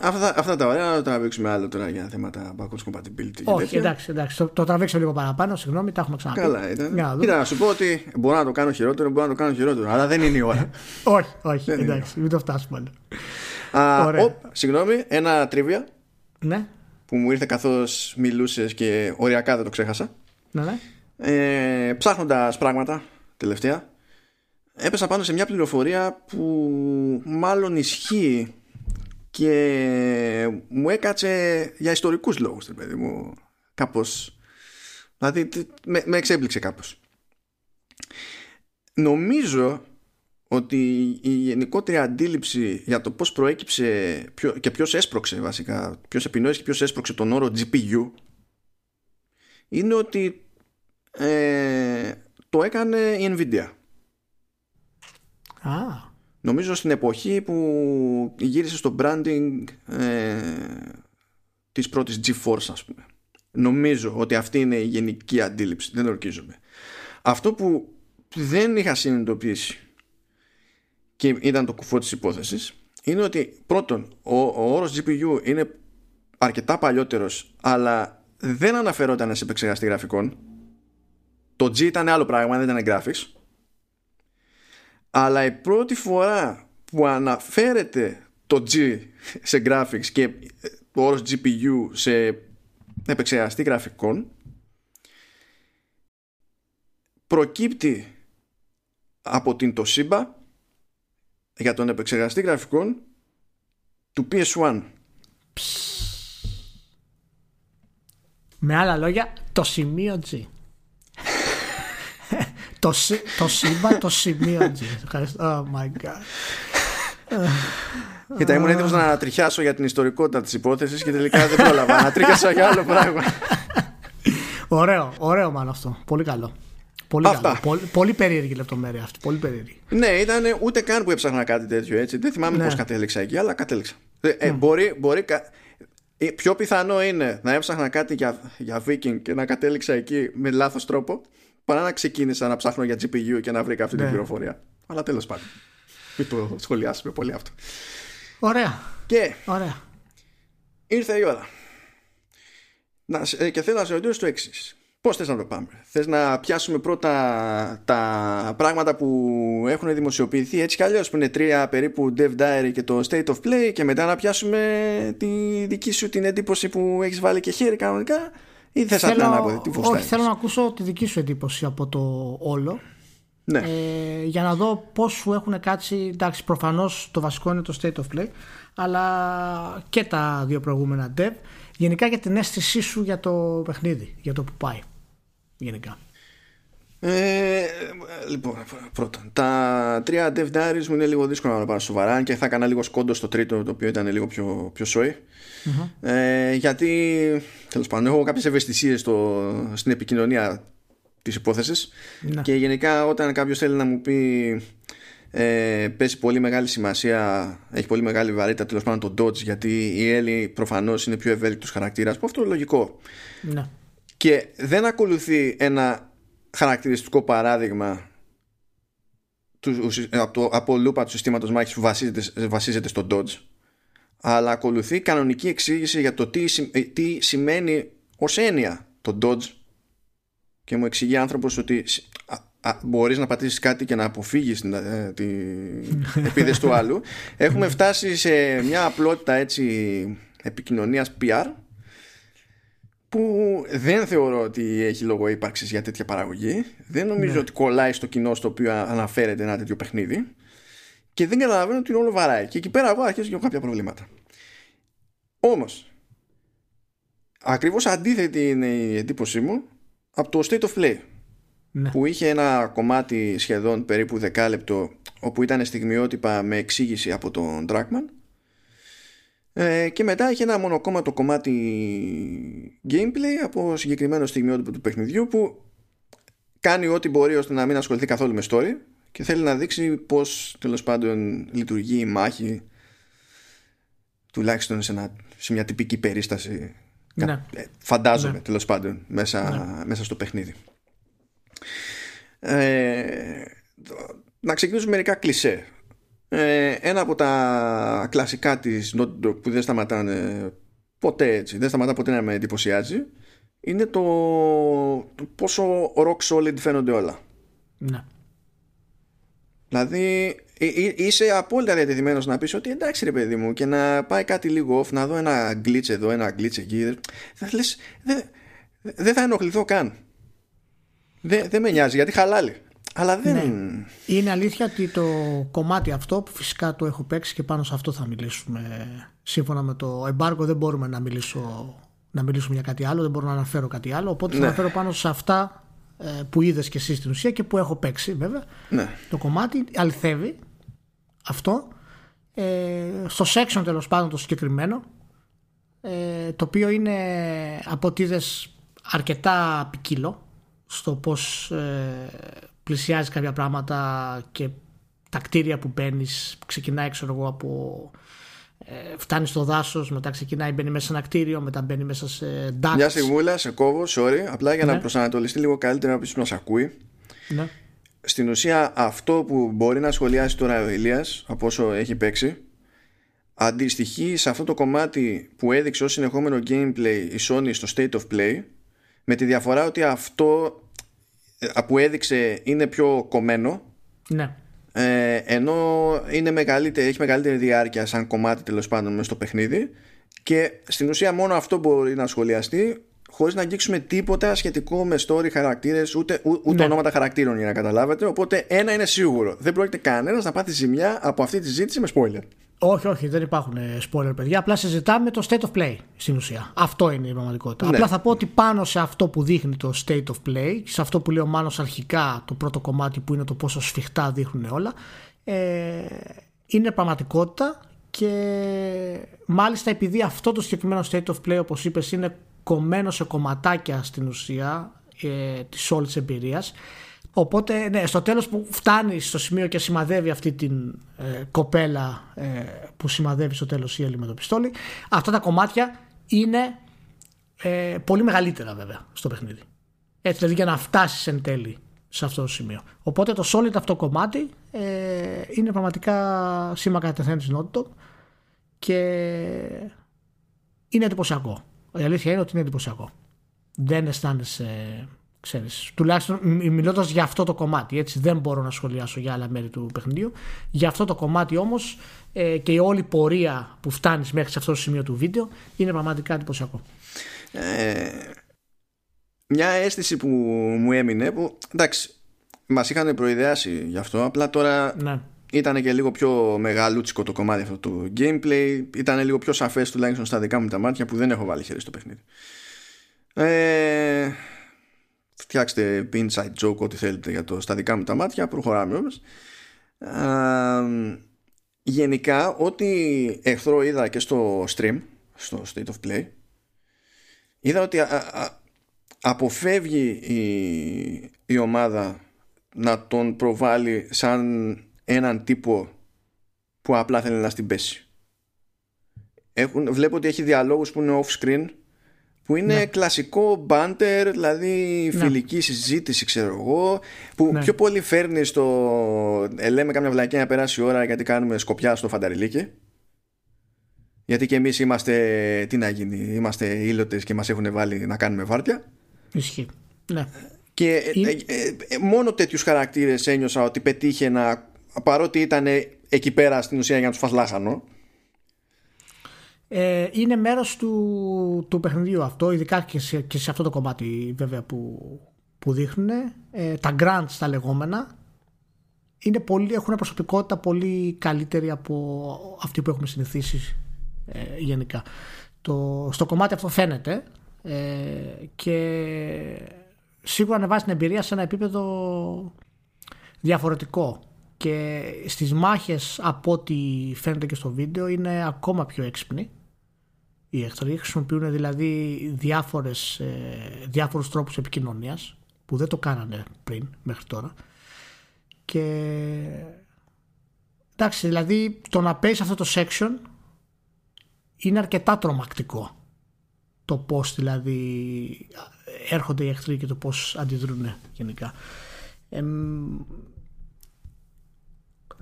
Αυτά, αυτά τα ωραία να το τραβήξουμε άλλο τώρα για θέματα backwards compatibility. Όχι, εντάξει, εντάξει. Το, το τραβήξαμε λίγο παραπάνω, συγγνώμη, τα έχουμε ξαναπεί. Καλά ήταν. Κοίτα, να σου πω ότι μπορώ να το κάνω χειρότερο, μπορώ να το κάνω χειρότερο, αλλά δεν είναι η ώρα. [LAUGHS] όχι, όχι, δεν εντάξει, μην το φτάσουμε. Α, ο, συγγνώμη, ένα τρίβια. Ναι. Που μου ήρθε καθώς μιλούσες και οριακά δεν το ξέχασα. Ναι, ναι. Ε, Ψάχνοντας πράγματα τελευταία, έπεσα πάνω σε μια πληροφορία που μάλλον ισχύει και μου έκατσε για ιστορικούς λόγους παιδί μου κάπως. Δηλαδή με, με εξέπληξε κάπως. Νομίζω ότι η γενικότερη αντίληψη για το πώς προέκυψε και ποιος έσπρωξε βασικά ποιος επινόησε και ποιος έσπρωξε τον όρο GPU είναι ότι ε, το έκανε η Nvidia. Α. Νομίζω στην εποχή που γύρισε στο branding ε, της πρώτης GeForce ας πούμε. Νομίζω ότι αυτή είναι η γενική αντίληψη. Δεν ορκίζομαι. Αυτό που δεν είχα συνειδητοποιήσει και ήταν το κουφό της υπόθεσης είναι ότι πρώτον ο, ο όρος GPU είναι αρκετά παλιότερος αλλά δεν αναφερόταν σε επεξεργαστή γραφικών το G ήταν άλλο πράγμα δεν ήταν graphics. Αλλά η πρώτη φορά που αναφέρεται το G σε graphics και το όρος GPU σε επεξεργαστή γραφικών προκύπτει από την Toshiba για τον επεξεργαστή γραφικών του PS1 με άλλα λόγια το σημείο G το, το σύμπαν, το σημείο Ευχαριστώ. Oh my god. Κοίτα, ήμουν έτοιμος να τριχιάσω για την ιστορικότητα της υπόθεσης και τελικά δεν πρόλαβα. να τριχιάσω για άλλο πράγμα. Ωραίο, ωραίο μάλλον αυτό. Πολύ καλό. Πολύ, Αυτά. Πολύ, πολύ περίεργη λεπτομέρεια αυτή. Πολύ περίεργη. Ναι, ήταν ούτε καν που έψαχνα κάτι τέτοιο έτσι. Δεν θυμάμαι ναι. πώς κατέληξα εκεί, αλλά κατέληξα. Ε, ε μπορεί, μπορεί, ε, πιο πιθανό είναι να έψαχνα κάτι για, για Viking και να κατέληξα εκεί με λάθος τρόπο παρά να ξεκίνησα να ψάχνω για GPU και να βρήκα αυτή την ναι. πληροφορία. Αλλά τέλος πάντων. Μην το σχολιάσουμε πολύ αυτό. Ωραία. Και Ωραία. ήρθε η ώρα. Να, ε, και θέλω να σε ρωτήσω το εξής. Πώς θες να το πάμε, Θες να πιάσουμε πρώτα τα πράγματα που έχουν δημοσιοποιηθεί έτσι κι αλλιώς, που είναι τρία περίπου Dev Diary και το State of Play, και μετά να πιάσουμε τη δική σου την εντύπωση που έχεις βάλει και χέρι κανονικά, ή θες θέλω, να από Όχι, θέλω να ακούσω τη δική σου εντύπωση από το όλο. Ναι. Ε, για να δω πώς σου έχουν κάτσει. Εντάξει, προφανώς το βασικό είναι το state of play, αλλά και τα δύο προηγούμενα dev. Γενικά για την αίσθησή σου για το παιχνίδι, για το που πάει. Γενικά. Ε, λοιπόν, πρώτον, τα τρία dev diaries μου είναι λίγο δύσκολο να τα πάρω σοβαρά και θα έκανα λίγο σκόντο στο τρίτο, το οποίο ήταν λίγο πιο, πιο σοι. Ε, γιατί, τέλος πάντων, έχω κάποιες ευαισθησίες στην επικοινωνία της υπόθεσης ναι. και γενικά όταν κάποιος θέλει να μου πει ε, παίζει πολύ μεγάλη σημασία, έχει πολύ μεγάλη βαρύτητα τέλος πάντων το Dodge γιατί η Έλλη προφανώς είναι πιο ευέλικτος χαρακτήρας, που αυτό είναι λογικό. Ναι. Και δεν ακολουθεί ένα χαρακτηριστικό παράδειγμα του, από, το, από λούπα του συστήματος μάχης που βασίζεται, βασίζεται στο Dodge αλλά ακολουθεί κανονική εξήγηση για το τι, ε, τι σημαίνει ως έννοια το Dodge και μου εξηγεί άνθρωπος ότι α, μπορείς να πατήσεις κάτι και να αποφύγεις την, ε, την [LAUGHS] επίδεση του άλλου έχουμε φτάσει σε μια απλότητα έτσι επικοινωνίας PR που δεν θεωρώ ότι έχει λόγο ύπαρξης για τέτοια παραγωγή. Δεν νομίζω ναι. ότι κολλάει στο κοινό στο οποίο αναφέρεται ένα τέτοιο παιχνίδι. Και δεν καταλαβαίνω ότι όλο βαράει. Και εκεί πέρα εγώ αρχίζω και έχω κάποια προβλήματα. Όμως, ακριβώς αντίθετη είναι η εντύπωσή μου από το State of Play. ναι. που είχε ένα κομμάτι σχεδόν περίπου δεκάλεπτο όπου ήταν στιγμιότυπα με εξήγηση από τον Dragman ε, και μετά είχε ένα μονοκόμματο κομμάτι gameplay από συγκεκριμένο στιγμιότυπο του παιχνιδιού που κάνει ό,τι μπορεί ώστε να μην ασχοληθεί καθόλου με story και θέλει να δείξει πως τέλος πάντων λειτουργεί η μάχη τουλάχιστον σε, ένα, σε μια τυπική περίσταση ναι. Ε, φαντάζομαι ναι. τέλος πάντων μέσα, ναι. μέσα στο παιχνίδι ε, να ξεκινήσουμε μερικά κλισέ ε, ένα από τα κλασικά της Naughty που δεν σταματάνε ποτέ έτσι δεν σταματά ποτέ να με εντυπωσιάζει είναι το, το πόσο rock solid φαίνονται όλα ναι Δηλαδή είσαι απόλυτα διατεθειμένος να πεις ότι εντάξει ρε παιδί μου και να πάει κάτι λίγο off, να δω ένα glitch εδώ, ένα glitch εκεί. Θα λες, δεν δε θα ενοχληθώ καν. Δεν δε με νοιάζει γιατί χαλάλη. Αλλά δεν. Ναι. Είναι αλήθεια ότι το κομμάτι αυτό που φυσικά το έχω παίξει και πάνω σε αυτό θα μιλήσουμε. Σύμφωνα με το embargo δεν μπορούμε να, μιλήσω, να μιλήσουμε για κάτι άλλο, δεν μπορώ να αναφέρω κάτι άλλο. Οπότε ναι. θα αναφέρω πάνω σε αυτά ε, που είδες και εσύ στην ουσία και που έχω παίξει βέβαια ναι. το κομμάτι αληθεύει αυτό ε, στο section τέλος πάντων το συγκεκριμένο ε, το οποίο είναι από ότι αρκετά ποικίλο στο πως ε, πλησιάζει κάποια πράγματα και τα κτίρια που μπαίνει ξεκινάει ξέρω εγώ από ε, φτάνει στο δάσος, μετά ξεκινάει, μπαίνει μέσα σε ένα κτίριο, μετά μπαίνει μέσα σε ducts. Μια στιγμούλα, σε κόβω, sorry, απλά για να ναι. προσανατολιστεί λίγο καλύτερα να να ακούει. Ναι. Στην ουσία, αυτό που μπορεί να σχολιάσει τώρα ο Ηλίας από όσο έχει παίξει, αντιστοιχεί σε αυτό το κομμάτι που έδειξε ως συνεχόμενο gameplay η Sony στο State of Play, με τη διαφορά ότι αυτό ε, που έδειξε είναι πιο κομμένο. Ναι ε, ενώ είναι μεγαλύτερη, έχει μεγαλύτερη διάρκεια σαν κομμάτι τέλος πάντων μέσα στο παιχνίδι. Και στην ουσία μόνο αυτό μπορεί να σχολιαστεί χωρίς να αγγίξουμε τίποτα σχετικό με story χαρακτήρες ούτε, ούτε ναι. ονόματα χαρακτήρων για να καταλάβετε οπότε ένα είναι σίγουρο δεν πρόκειται κανένας να πάθει ζημιά από αυτή τη ζήτηση με spoiler όχι, όχι, δεν υπάρχουν ε, spoiler, παιδιά. Απλά συζητάμε το state of play στην ουσία. Αυτό είναι η πραγματικότητα. Ναι. Απλά θα πω ότι πάνω σε αυτό που δείχνει το state of play, σε αυτό που λέει ο Μάνος αρχικά, το πρώτο κομμάτι που είναι το πόσο σφιχτά δείχνουν όλα, ε, είναι πραγματικότητα και μάλιστα επειδή αυτό το συγκεκριμένο state of play, όπως είπες, είναι κομμένο σε κομματάκια στην ουσία ε, της όλης εμπειρίας, Οπότε, ναι, στο τέλος που φτάνει στο σημείο και σημαδεύει αυτή την ε, κοπέλα ε, που σημαδεύει στο τέλος η Έλλη με το πιστόλι, αυτά τα κομμάτια είναι ε, πολύ μεγαλύτερα βέβαια στο παιχνίδι. Έτσι, δηλαδή για να φτάσεις εν τέλει σε αυτό το σημείο. Οπότε το solid αυτό κομμάτι είναι πραγματικά σήμα κατευθέν της Naughty και είναι εντυπωσιακό. Η αλήθεια είναι ότι είναι εντυπωσιακό. Δεν αισθάνεσαι ξέρεις, τουλάχιστον μιλώντας για αυτό το κομμάτι έτσι δεν μπορώ να σχολιάσω για άλλα μέρη του παιχνιδιού για αυτό το κομμάτι όμως ε, και η όλη πορεία που φτάνεις μέχρι σε αυτό το σημείο του βίντεο είναι πραγματικά εντυπωσιακό ε, μια αίσθηση που μου έμεινε που εντάξει μας είχαν προειδεάσει γι' αυτό απλά τώρα ναι. Ήταν και λίγο πιο μεγαλούτσικο το κομμάτι αυτό του gameplay. Ήταν λίγο πιο σαφές τουλάχιστον στα δικά μου τα μάτια που δεν έχω βάλει χέρι στο παιχνίδι. Ε, φτιάξτε inside joke ό,τι θέλετε για το στα δικά μου τα μάτια προχωράμε όμως. Γενικά ό,τι εχθρό είδα και στο stream στο state of play είδα ότι αποφεύγει η, η ομάδα να τον προβάλλει σαν έναν τύπο που απλά θέλει να στην πέσει Έχουν, βλέπω ότι έχει διαλόγους που είναι off screen που είναι ναι. κλασικό μπάντερ, δηλαδή ναι. φιλική συζήτηση, ξέρω εγώ, που ναι. πιο πολύ φέρνει στο. Ε, λέμε κάμια βλακία να περάσει η ώρα γιατί κάνουμε σκοπιά στο φανταριλίκι. Γιατί και εμείς είμαστε. Τι να γίνει, είμαστε ήλωτες και μας έχουν βάλει να κάνουμε βάρτια. Ισχύει. Ναι. Και ε, ε, ε, μόνο τέτοιους χαρακτήρες ένιωσα ότι πετύχε να. Παρότι ήταν εκεί πέρα στην ουσία για να τους φασλάχανο ε, είναι μέρος του, του παιχνιδιού αυτό, ειδικά και σε, και σε αυτό το κομμάτι βέβαια που, που δείχνουν. Ε, τα grants τα λεγόμενα είναι πολύ, έχουν προσωπικότητα πολύ καλύτερη από αυτή που έχουμε συνηθίσει ε, γενικά. Το, στο κομμάτι αυτό φαίνεται ε, και σίγουρα ανεβάζει την εμπειρία σε ένα επίπεδο διαφορετικό και στις μάχες από ό,τι φαίνεται και στο βίντεο είναι ακόμα πιο έξυπνοι οι εχθροί. Χρησιμοποιούν δηλαδή διάφορες, ε, διάφορους τρόπους επικοινωνίας που δεν το κάνανε πριν μέχρι τώρα. Και εντάξει δηλαδή το να παίζεις αυτό το section είναι αρκετά τρομακτικό. Το πώς δηλαδή έρχονται οι εχθροί και το πώς αντιδρούν γενικά.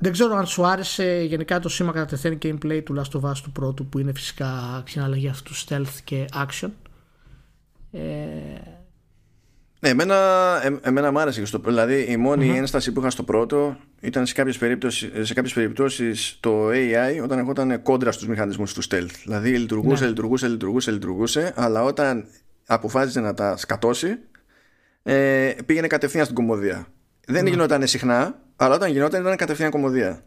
Δεν ξέρω αν σου άρεσε γενικά το σήμα κατά τεθέν gameplay του Last of Us του πρώτου που είναι φυσικά ξαναλλαγή αυτού stealth και action. Ε... Ναι, εμένα, ε, εμένα μου άρεσε και στο Δηλαδή η μονη ένσταση που είχα στο πρώτο ήταν σε κάποιες, περιπτώσεις, σε κάποιες περιπτώσεις το AI όταν ερχόταν κόντρα στους μηχανισμούς του stealth. Δηλαδή λειτουργούσε, ναι. λειτουργούσε, λειτουργούσε, λειτουργούσε, αλλά όταν αποφάσισε να τα σκατώσει, ε, πήγαινε κατευθείαν στην κομμωδία. Δεν ναι. γινόταν συχνά, αλλά όταν γινόταν ήταν κατευθείαν κομμωδία.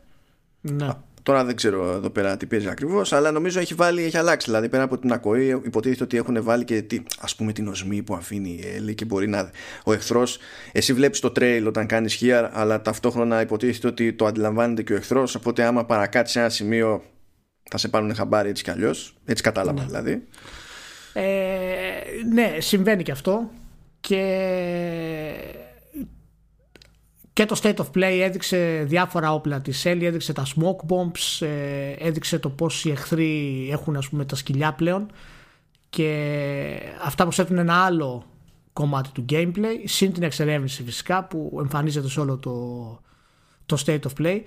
Ναι. Τώρα δεν ξέρω εδώ πέρα τι παίζει ακριβώς, αλλά νομίζω έχει, βάλει, έχει αλλάξει. Δηλαδή πέρα από την ακοή, υποτίθεται ότι έχουν βάλει και τι, ας πούμε την οσμή που αφήνει η Έλλη και μπορεί να. Ο εχθρός, εσύ βλέπεις το trail όταν κάνεις χεία, αλλά ταυτόχρονα υποτίθεται ότι το αντιλαμβάνεται και ο εχθρός. Οπότε άμα παρακάτσει ένα σημείο, θα σε πάρουν χαμπάρι έτσι κι αλλιώς. Έτσι κατάλαβα ναι. δηλαδή. Ε, ναι, συμβαίνει και αυτό και και το State of Play έδειξε διάφορα όπλα της Ellie, έδειξε τα smoke bombs, ε, έδειξε το πώς οι εχθροί έχουν ας πούμε τα σκυλιά πλέον και αυτά προσθέτουν ένα άλλο κομμάτι του gameplay, συν την εξερεύνηση φυσικά που εμφανίζεται σε όλο το, το State of Play.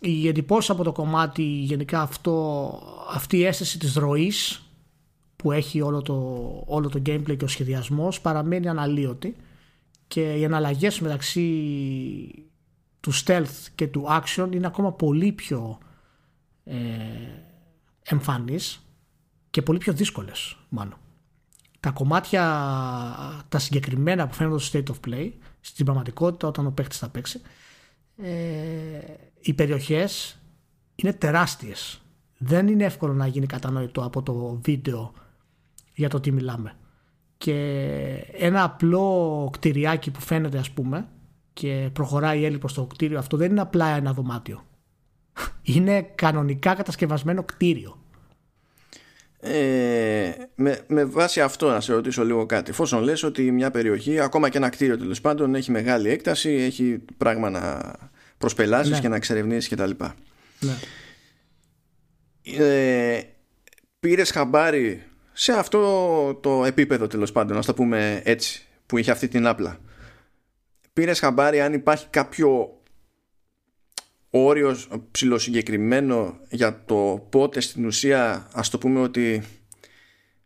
Η εντυπώση από το κομμάτι γενικά αυτό, αυτή η αίσθηση της ροής που έχει όλο το, όλο το gameplay και ο σχεδιασμός παραμένει αναλύωτη και οι εναλλαγές μεταξύ του stealth και του action είναι ακόμα πολύ πιο ε, εμφανείς και πολύ πιο δύσκολες μάλλον. Τα κομμάτια τα συγκεκριμένα που φαίνονται στο state of play στην πραγματικότητα όταν ο παίχτης θα παίξει ε, οι περιοχές είναι τεράστιες. Δεν είναι εύκολο να γίνει κατανοητό από το βίντεο για το τι μιλάμε. Και ένα απλό κτηριάκι που φαίνεται ας πούμε και προχωράει η Έλλη στο κτίριο αυτό δεν είναι απλά ένα δωμάτιο. [LAUGHS] Είναι κανονικά κατασκευασμένο κτίριο. Ε, με, με βάση αυτό να σε ρωτήσω λίγο κάτι. Εφόσον λες ότι μια περιοχή, ακόμα και ένα κτίριο τέλος πάντων, έχει μεγάλη έκταση, έχει πράγμα να προσπελάσεις ναι. και να εξερευνήσεις κτλ. Ναι. Ε, Πήρες χαμπάρι σε αυτό το επίπεδο τέλος πάντων, να το πούμε έτσι, που είχε αυτή την άπλα. Πήρες χαμπάρι αν υπάρχει κάποιο όριο ψηλοσυγκεκριμένο για το πότε στην ουσία ας το πούμε ότι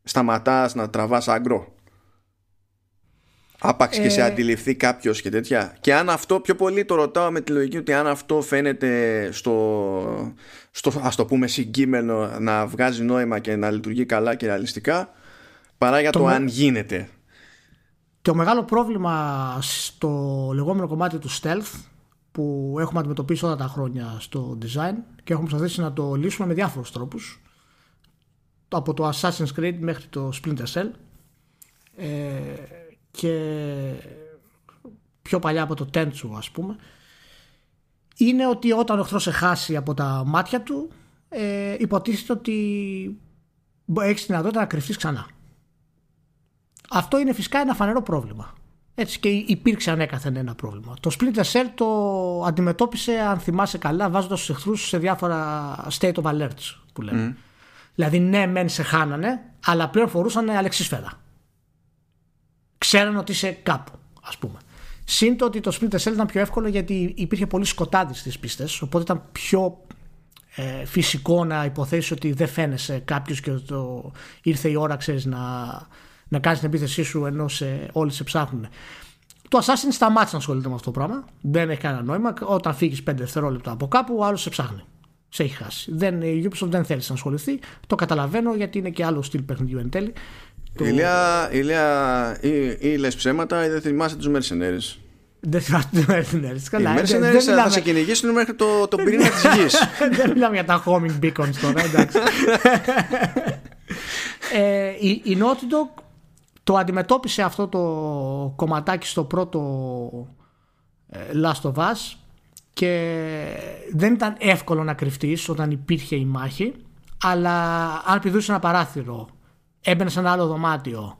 σταματάς να τραβάς άγκρο; Άπαξ και σε ε. αντιληφθεί κάποιος και τέτοια. Και αν αυτό, πιο πολύ το ρωτάω με τη λογική ότι αν αυτό φαίνεται στο, στο ας το πούμε συγκείμενο να βγάζει νόημα και να λειτουργεί καλά και ρεαλιστικά παρά για το, αν γίνεται. Το μεγάλο πρόβλημα στο λεγόμενο κομμάτι του stealth που έχουμε αντιμετωπίσει όλα τα χρόνια στο design και έχουμε προσπαθήσει να το λύσουμε με διάφορους τρόπους από το Assassin's Creed μέχρι το Splinter Cell ε, και πιο παλιά από το Tenchu ας πούμε είναι ότι όταν ο εχθρός σε χάσει από τα μάτια του ε, υποτίθεται ότι έχεις τη δυνατότητα να κρυφτείς ξανά. Αυτό είναι φυσικά ένα φανερό πρόβλημα. Έτσι και υπήρξε ανέκαθεν ένα πρόβλημα. Το Splinter Cell το αντιμετώπισε, αν θυμάσαι καλά, βάζοντας τους εχθρούς σε διάφορα state of alerts που λέμε. Δηλαδή, ναι, μεν σε χάνανε, αλλά πλέον φορούσαν αλεξίσφαιρα ξέραν ότι είσαι κάπου, ας πούμε. Συν το ότι το Splinter Cell ήταν πιο εύκολο γιατί υπήρχε πολύ σκοτάδι στις πίστες, οπότε ήταν πιο ε, φυσικό να υποθέσεις ότι δεν φαίνεσαι κάποιος και το ήρθε η ώρα, ξέρεις, να, να κάνεις την επίθεσή σου ενώ σε, όλοι σε ψάχνουν. Το Assassin σταμάτησε να ασχολείται με αυτό το πράγμα. Δεν έχει κανένα νόημα. Όταν φύγεις 5 δευτερόλεπτα από κάπου, ο άλλος σε ψάχνει. Σε έχει χάσει. Δεν, η Ubisoft δεν θέλει να ασχοληθεί. Το καταλαβαίνω γιατί είναι και άλλο στυλ παιχνιδιού εν τέλει. Το... Ηλία, Ηλία, ή, ή λες ψέματα ή δεν θυμάσαι τους Mercenaries. Δεν θυμάσαι τους Mercenaries. Καλά, οι Mercenaries δεν, θα σε κυνηγήσουν μέχρι το, το πυρήνα της γης. [LAUGHS] δεν μιλάμε για τα homing beacons τώρα, εντάξει. [LAUGHS] ε, η, η Naughty Dog το αντιμετώπισε αυτό το κομματάκι στο πρώτο ε, Last of Us και δεν ήταν εύκολο να κρυφτείς όταν υπήρχε η μάχη αλλά αν πηδούσες ένα παράθυρο έμπαινε σε ένα άλλο δωμάτιο.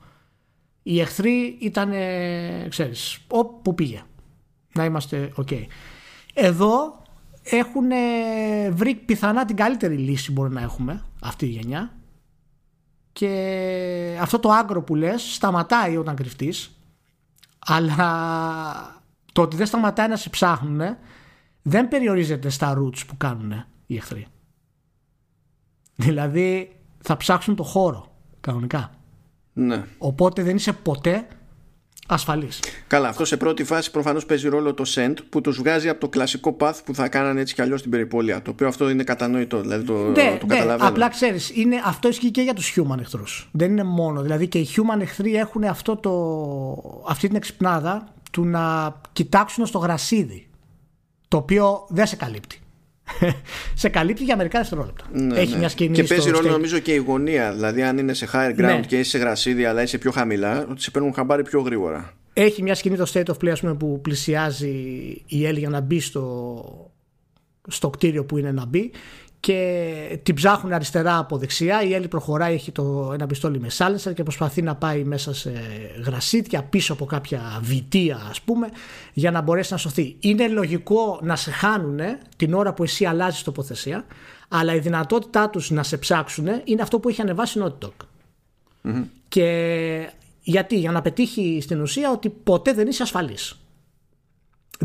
Οι εχθροί ήταν ξέρεις όπου πήγε. Να είμαστε ok. Εδώ έχουν βρει πιθανά την καλύτερη λύση μπορεί να έχουμε αυτή η γενιά. Και αυτό το άγκρο που λες σταματάει όταν κρυφτείς. Αλλά το ότι δεν σταματάει να σε ψάχνουν δεν περιορίζεται στα roots που κάνουν οι εχθροί. Δηλαδή θα ψάξουν το χώρο κανονικά. Ναι. Οπότε δεν είσαι ποτέ ασφαλής. Καλά, αυτό σε πρώτη φάση προφανώς παίζει ρόλο το send που τους βγάζει από το κλασικό path που θα κάνανε έτσι κι αλλιώς στην περιπόλεια. Το οποίο αυτό είναι κατανοητό, δηλαδή το, ναι, το ναι, καταλαβαίνω. Απλά ξέρεις, αυτό ισχύει και για τους human εχθρούς. Δεν είναι μόνο. Δηλαδή και οι human εχθροί έχουν αυτό το, αυτή την εξυπνάδα του να κοιτάξουν στο γρασίδι. Το οποίο δεν σε καλύπτει. [LAUGHS] σε καλύπτει για μερικά δευτερόλεπτα. Ναι, Έχει ναι. μια σκηνή Και παίζει στο ρόλο stage. νομίζω και η γωνία. Δηλαδή, αν είναι σε higher ground Ναι. και είσαι σε γρασίδι, αλλά είσαι πιο χαμηλά, ότι σε παίρνουν χαμπάρι πιο γρήγορα. Έχει μια σκηνή το State of Play ας πούμε, που πλησιάζει η Έλλη για να μπει στο, στο κτίριο που είναι να μπει και την ψάχνουν αριστερά από δεξιά. Η Έλλη προχωράει, έχει το, ένα πιστόλι με silencer και προσπαθεί να πάει μέσα σε γρασίτια πίσω από κάποια βιτία ας πούμε για να μπορέσει να σωθεί. Είναι λογικό να σε χάνουν την ώρα που εσύ αλλάζεις τοποθεσία αλλά η δυνατότητά τους να σε ψάξουν είναι αυτό που έχει ανεβάσει η Naughty Dog. Και γιατί, για να πετύχει στην ουσία ότι ποτέ δεν είσαι ασφαλής.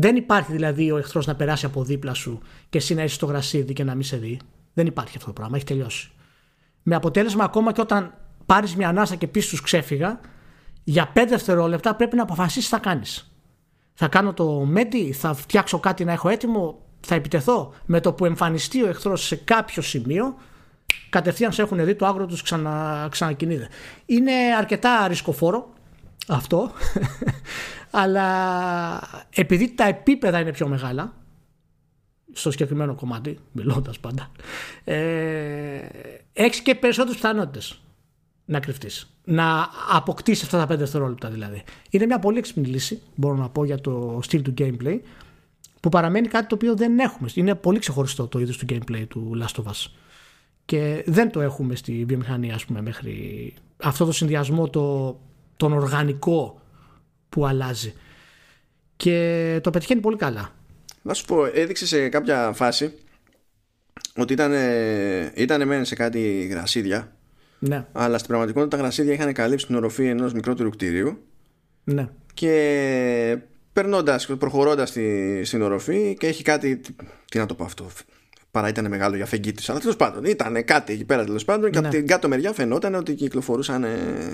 Δεν υπάρχει δηλαδή ο εχθρός να περάσει από δίπλα σου και εσύ να είσαι στο γρασίδι και να μην σε δει. Δεν υπάρχει αυτό το πράγμα, έχει τελειώσει. Με αποτέλεσμα ακόμα και όταν πάρεις μια ανάσα και πεις τους ξέφυγα, για 5 δευτερόλεπτα πρέπει να αποφασίσεις τι θα κάνεις. Θα κάνω το μέντι, θα φτιάξω κάτι να έχω έτοιμο, θα επιτεθώ. Με το που εμφανιστεί ο εχθρός σε κάποιο σημείο, κατευθείαν σε έχουν δει το άγρο τους ξανα, ξανακινείται. Είναι αρκετά ρισκοφόρο αυτό, [LAUGHS] αλλά επειδή τα επίπεδα είναι πιο μεγάλα, στο συγκεκριμένο κομμάτι, μιλώντας πάντα, ε, έχεις και περισσότερες πιθανότητες να κρυφτείς. Να αποκτήσεις αυτά τα 5 δευτερόλεπτα δηλαδή. Είναι μια πολύ έξυπνη λύση, μπορώ να πω, για το στυλ του gameplay, που παραμένει κάτι το οποίο δεν έχουμε. Είναι πολύ ξεχωριστό το είδος του gameplay του Last of Us και δεν το έχουμε στη βιομηχανία ας πούμε μέχρι αυτό το συνδυασμό το, τον οργανικό που αλλάζει. Και το πετυχαίνει πολύ καλά. Να σου πω, έδειξε σε κάποια φάση ότι ήταν, ήταν μεν σε κάτι γρασίδια, ναι, αλλά στην πραγματικότητα τα γρασίδια είχαν καλύψει την οροφή ενός μικρότερου κτίριου ναι, και περνώντας, προχωρώντας στη, στην οροφή και έχει κάτι, τι, τι να το πω αυτό, παρά ήταν μεγάλο για φεγγίτης, αλλά τέλος πάντων ήταν κάτι εκεί πέρα τέλος πάντων και Ναι. από την κάτω μεριά φαινόταν ότι κυκλοφορούσαν ε,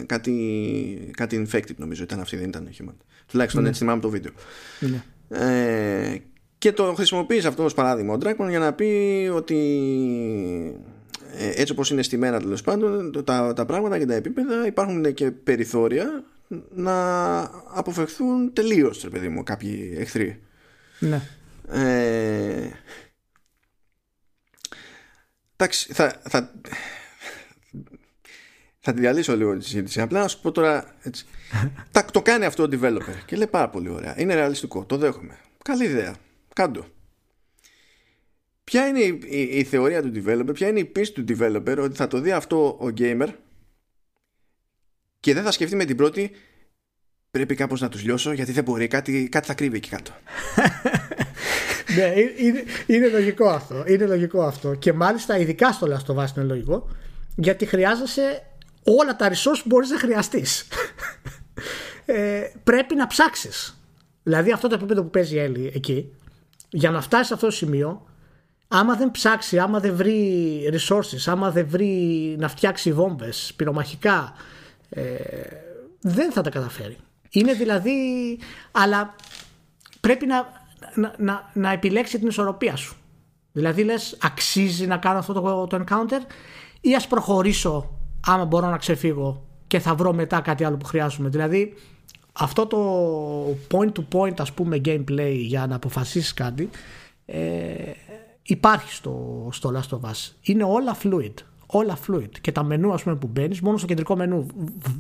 κάτι, κάτι infected νομίζω ήταν αυτή, δεν ήταν human. Τουλάχιστον Ναι. έτσι θυμάμαι το βίντεο. ναι. Ε, και το χρησιμοποίησε αυτό ως παράδειγμα ο Dragon για να πει ότι ε, έτσι όπως είναι στημένα τέλος πάντων τα, τα πράγματα και τα επίπεδα υπάρχουν και περιθώρια να αποφευθούν τελείως ρε παιδί μου κάποιοι εχθροί ναι. ε, εντάξει θα, θα, θα τη διαλύσω λίγο τη συζήτηση. Απλά να σου πω τώρα έτσι. [LAUGHS] τα, το κάνει αυτό ο developer και λέει πάρα πολύ ωραία. Είναι ρεαλιστικό, το δέχομαι. Καλή ιδέα, κάντο. Ποια είναι η, η, η θεωρία του developer, ποια είναι η πίστη του developer ότι θα το δει αυτό ο gamer και δεν θα σκεφτεί με την πρώτη πρέπει κάπως να τους λιώσω γιατί δεν μπορεί, κάτι, κάτι θα κρύβει εκεί κάτω. [LAUGHS] ναι είναι, είναι, είναι λογικό αυτό είναι λογικό αυτό. Και μάλιστα ειδικά στο Last of Us είναι λογικό γιατί χρειάζεσαι όλα τα resource που μπορείς να χρειαστείς. Ε, πρέπει να ψάξεις. Δηλαδή αυτό το επίπεδο που παίζει η Έλλη εκεί για να φτάσει σε αυτό το σημείο άμα δεν ψάξει, άμα δεν βρει resources, άμα δεν βρει να φτιάξει βόμβες, πυρομαχικά, ε, δεν θα τα καταφέρει. Είναι δηλαδή, αλλά πρέπει να, να, να, να επιλέξει την ισορροπία σου. Δηλαδή λες αξίζει να κάνω αυτό το, το encounter ή ας προχωρήσω άμα μπορώ να ξεφύγω και θα βρω μετά κάτι άλλο που χρειάζομαι. Δηλαδή αυτό το point to point ας πούμε gameplay για να αποφασίσεις κάτι ε, υπάρχει στο, στο Last of Us. Είναι όλα fluid. Όλα fluid. Και τα μενού ας πούμε, που μπαίνει, μόνο στο κεντρικό μενού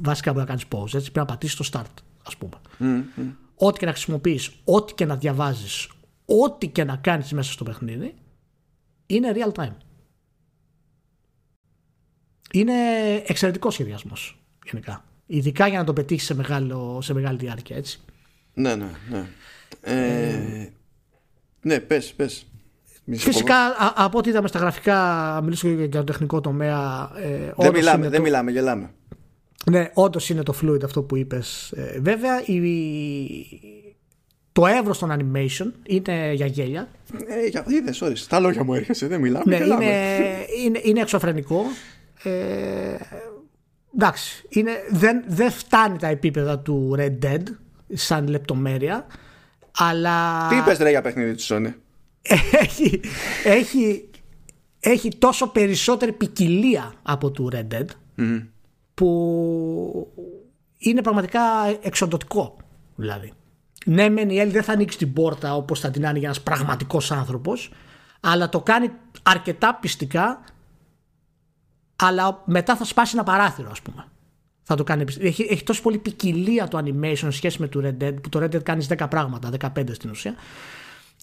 βασικά μπορεί να κάνει pause. Έτσι, πρέπει να πατήσει το start, α πούμε. Mm, Ό,τι και να χρησιμοποιείς, ό,τι και να διαβάζεις, ό,τι και να κάνεις μέσα στο παιχνίδι, είναι real time. Είναι εξαιρετικός σχεδιασμός γενικά. Ειδικά για να το πετύχεις σε, σε μεγάλη διάρκεια, έτσι. Ναι, ναι, ναι. Ε, ναι, πες, πες. Φυσικά από ό,τι είδαμε στα γραφικά, μιλήσω για το τεχνικό τομέα. Ε, δεν μιλάμε, δεν μιλάμε, γελάμε. Ναι, όντως είναι το fluid αυτό που είπες. Ε, βέβαια, η, το εύρος των animation είναι για γέλια. Ε, για, είδες, sorry, τα λόγια μου έρχεσαι, δεν μιλάμε. Ναι, είναι, είναι, είναι εξωφρενικό. Ε, εντάξει, είναι, δεν, δεν φτάνει τα επίπεδα του Red Dead σαν λεπτομέρεια. Αλλά... Τι είπες ρε για παιχνίδι του Sony; Έχει, έχει, έχει τόσο περισσότερη ποικιλία από του Red Dead που είναι πραγματικά εξοντοτικό δηλαδή. Ναι, μεν η Έλλη δεν θα ανοίξει την πόρτα όπως θα την άνοιγε ένας πραγματικός άνθρωπος αλλά το κάνει αρκετά πιστικά αλλά μετά θα σπάσει ένα παράθυρο ας πούμε. Θα το κάνει, έχει, έχει τόσο πολύ ποικιλία το animation σχέση με το Red Dead που το Red Dead κάνει 10 πράγματα, 15 στην ουσία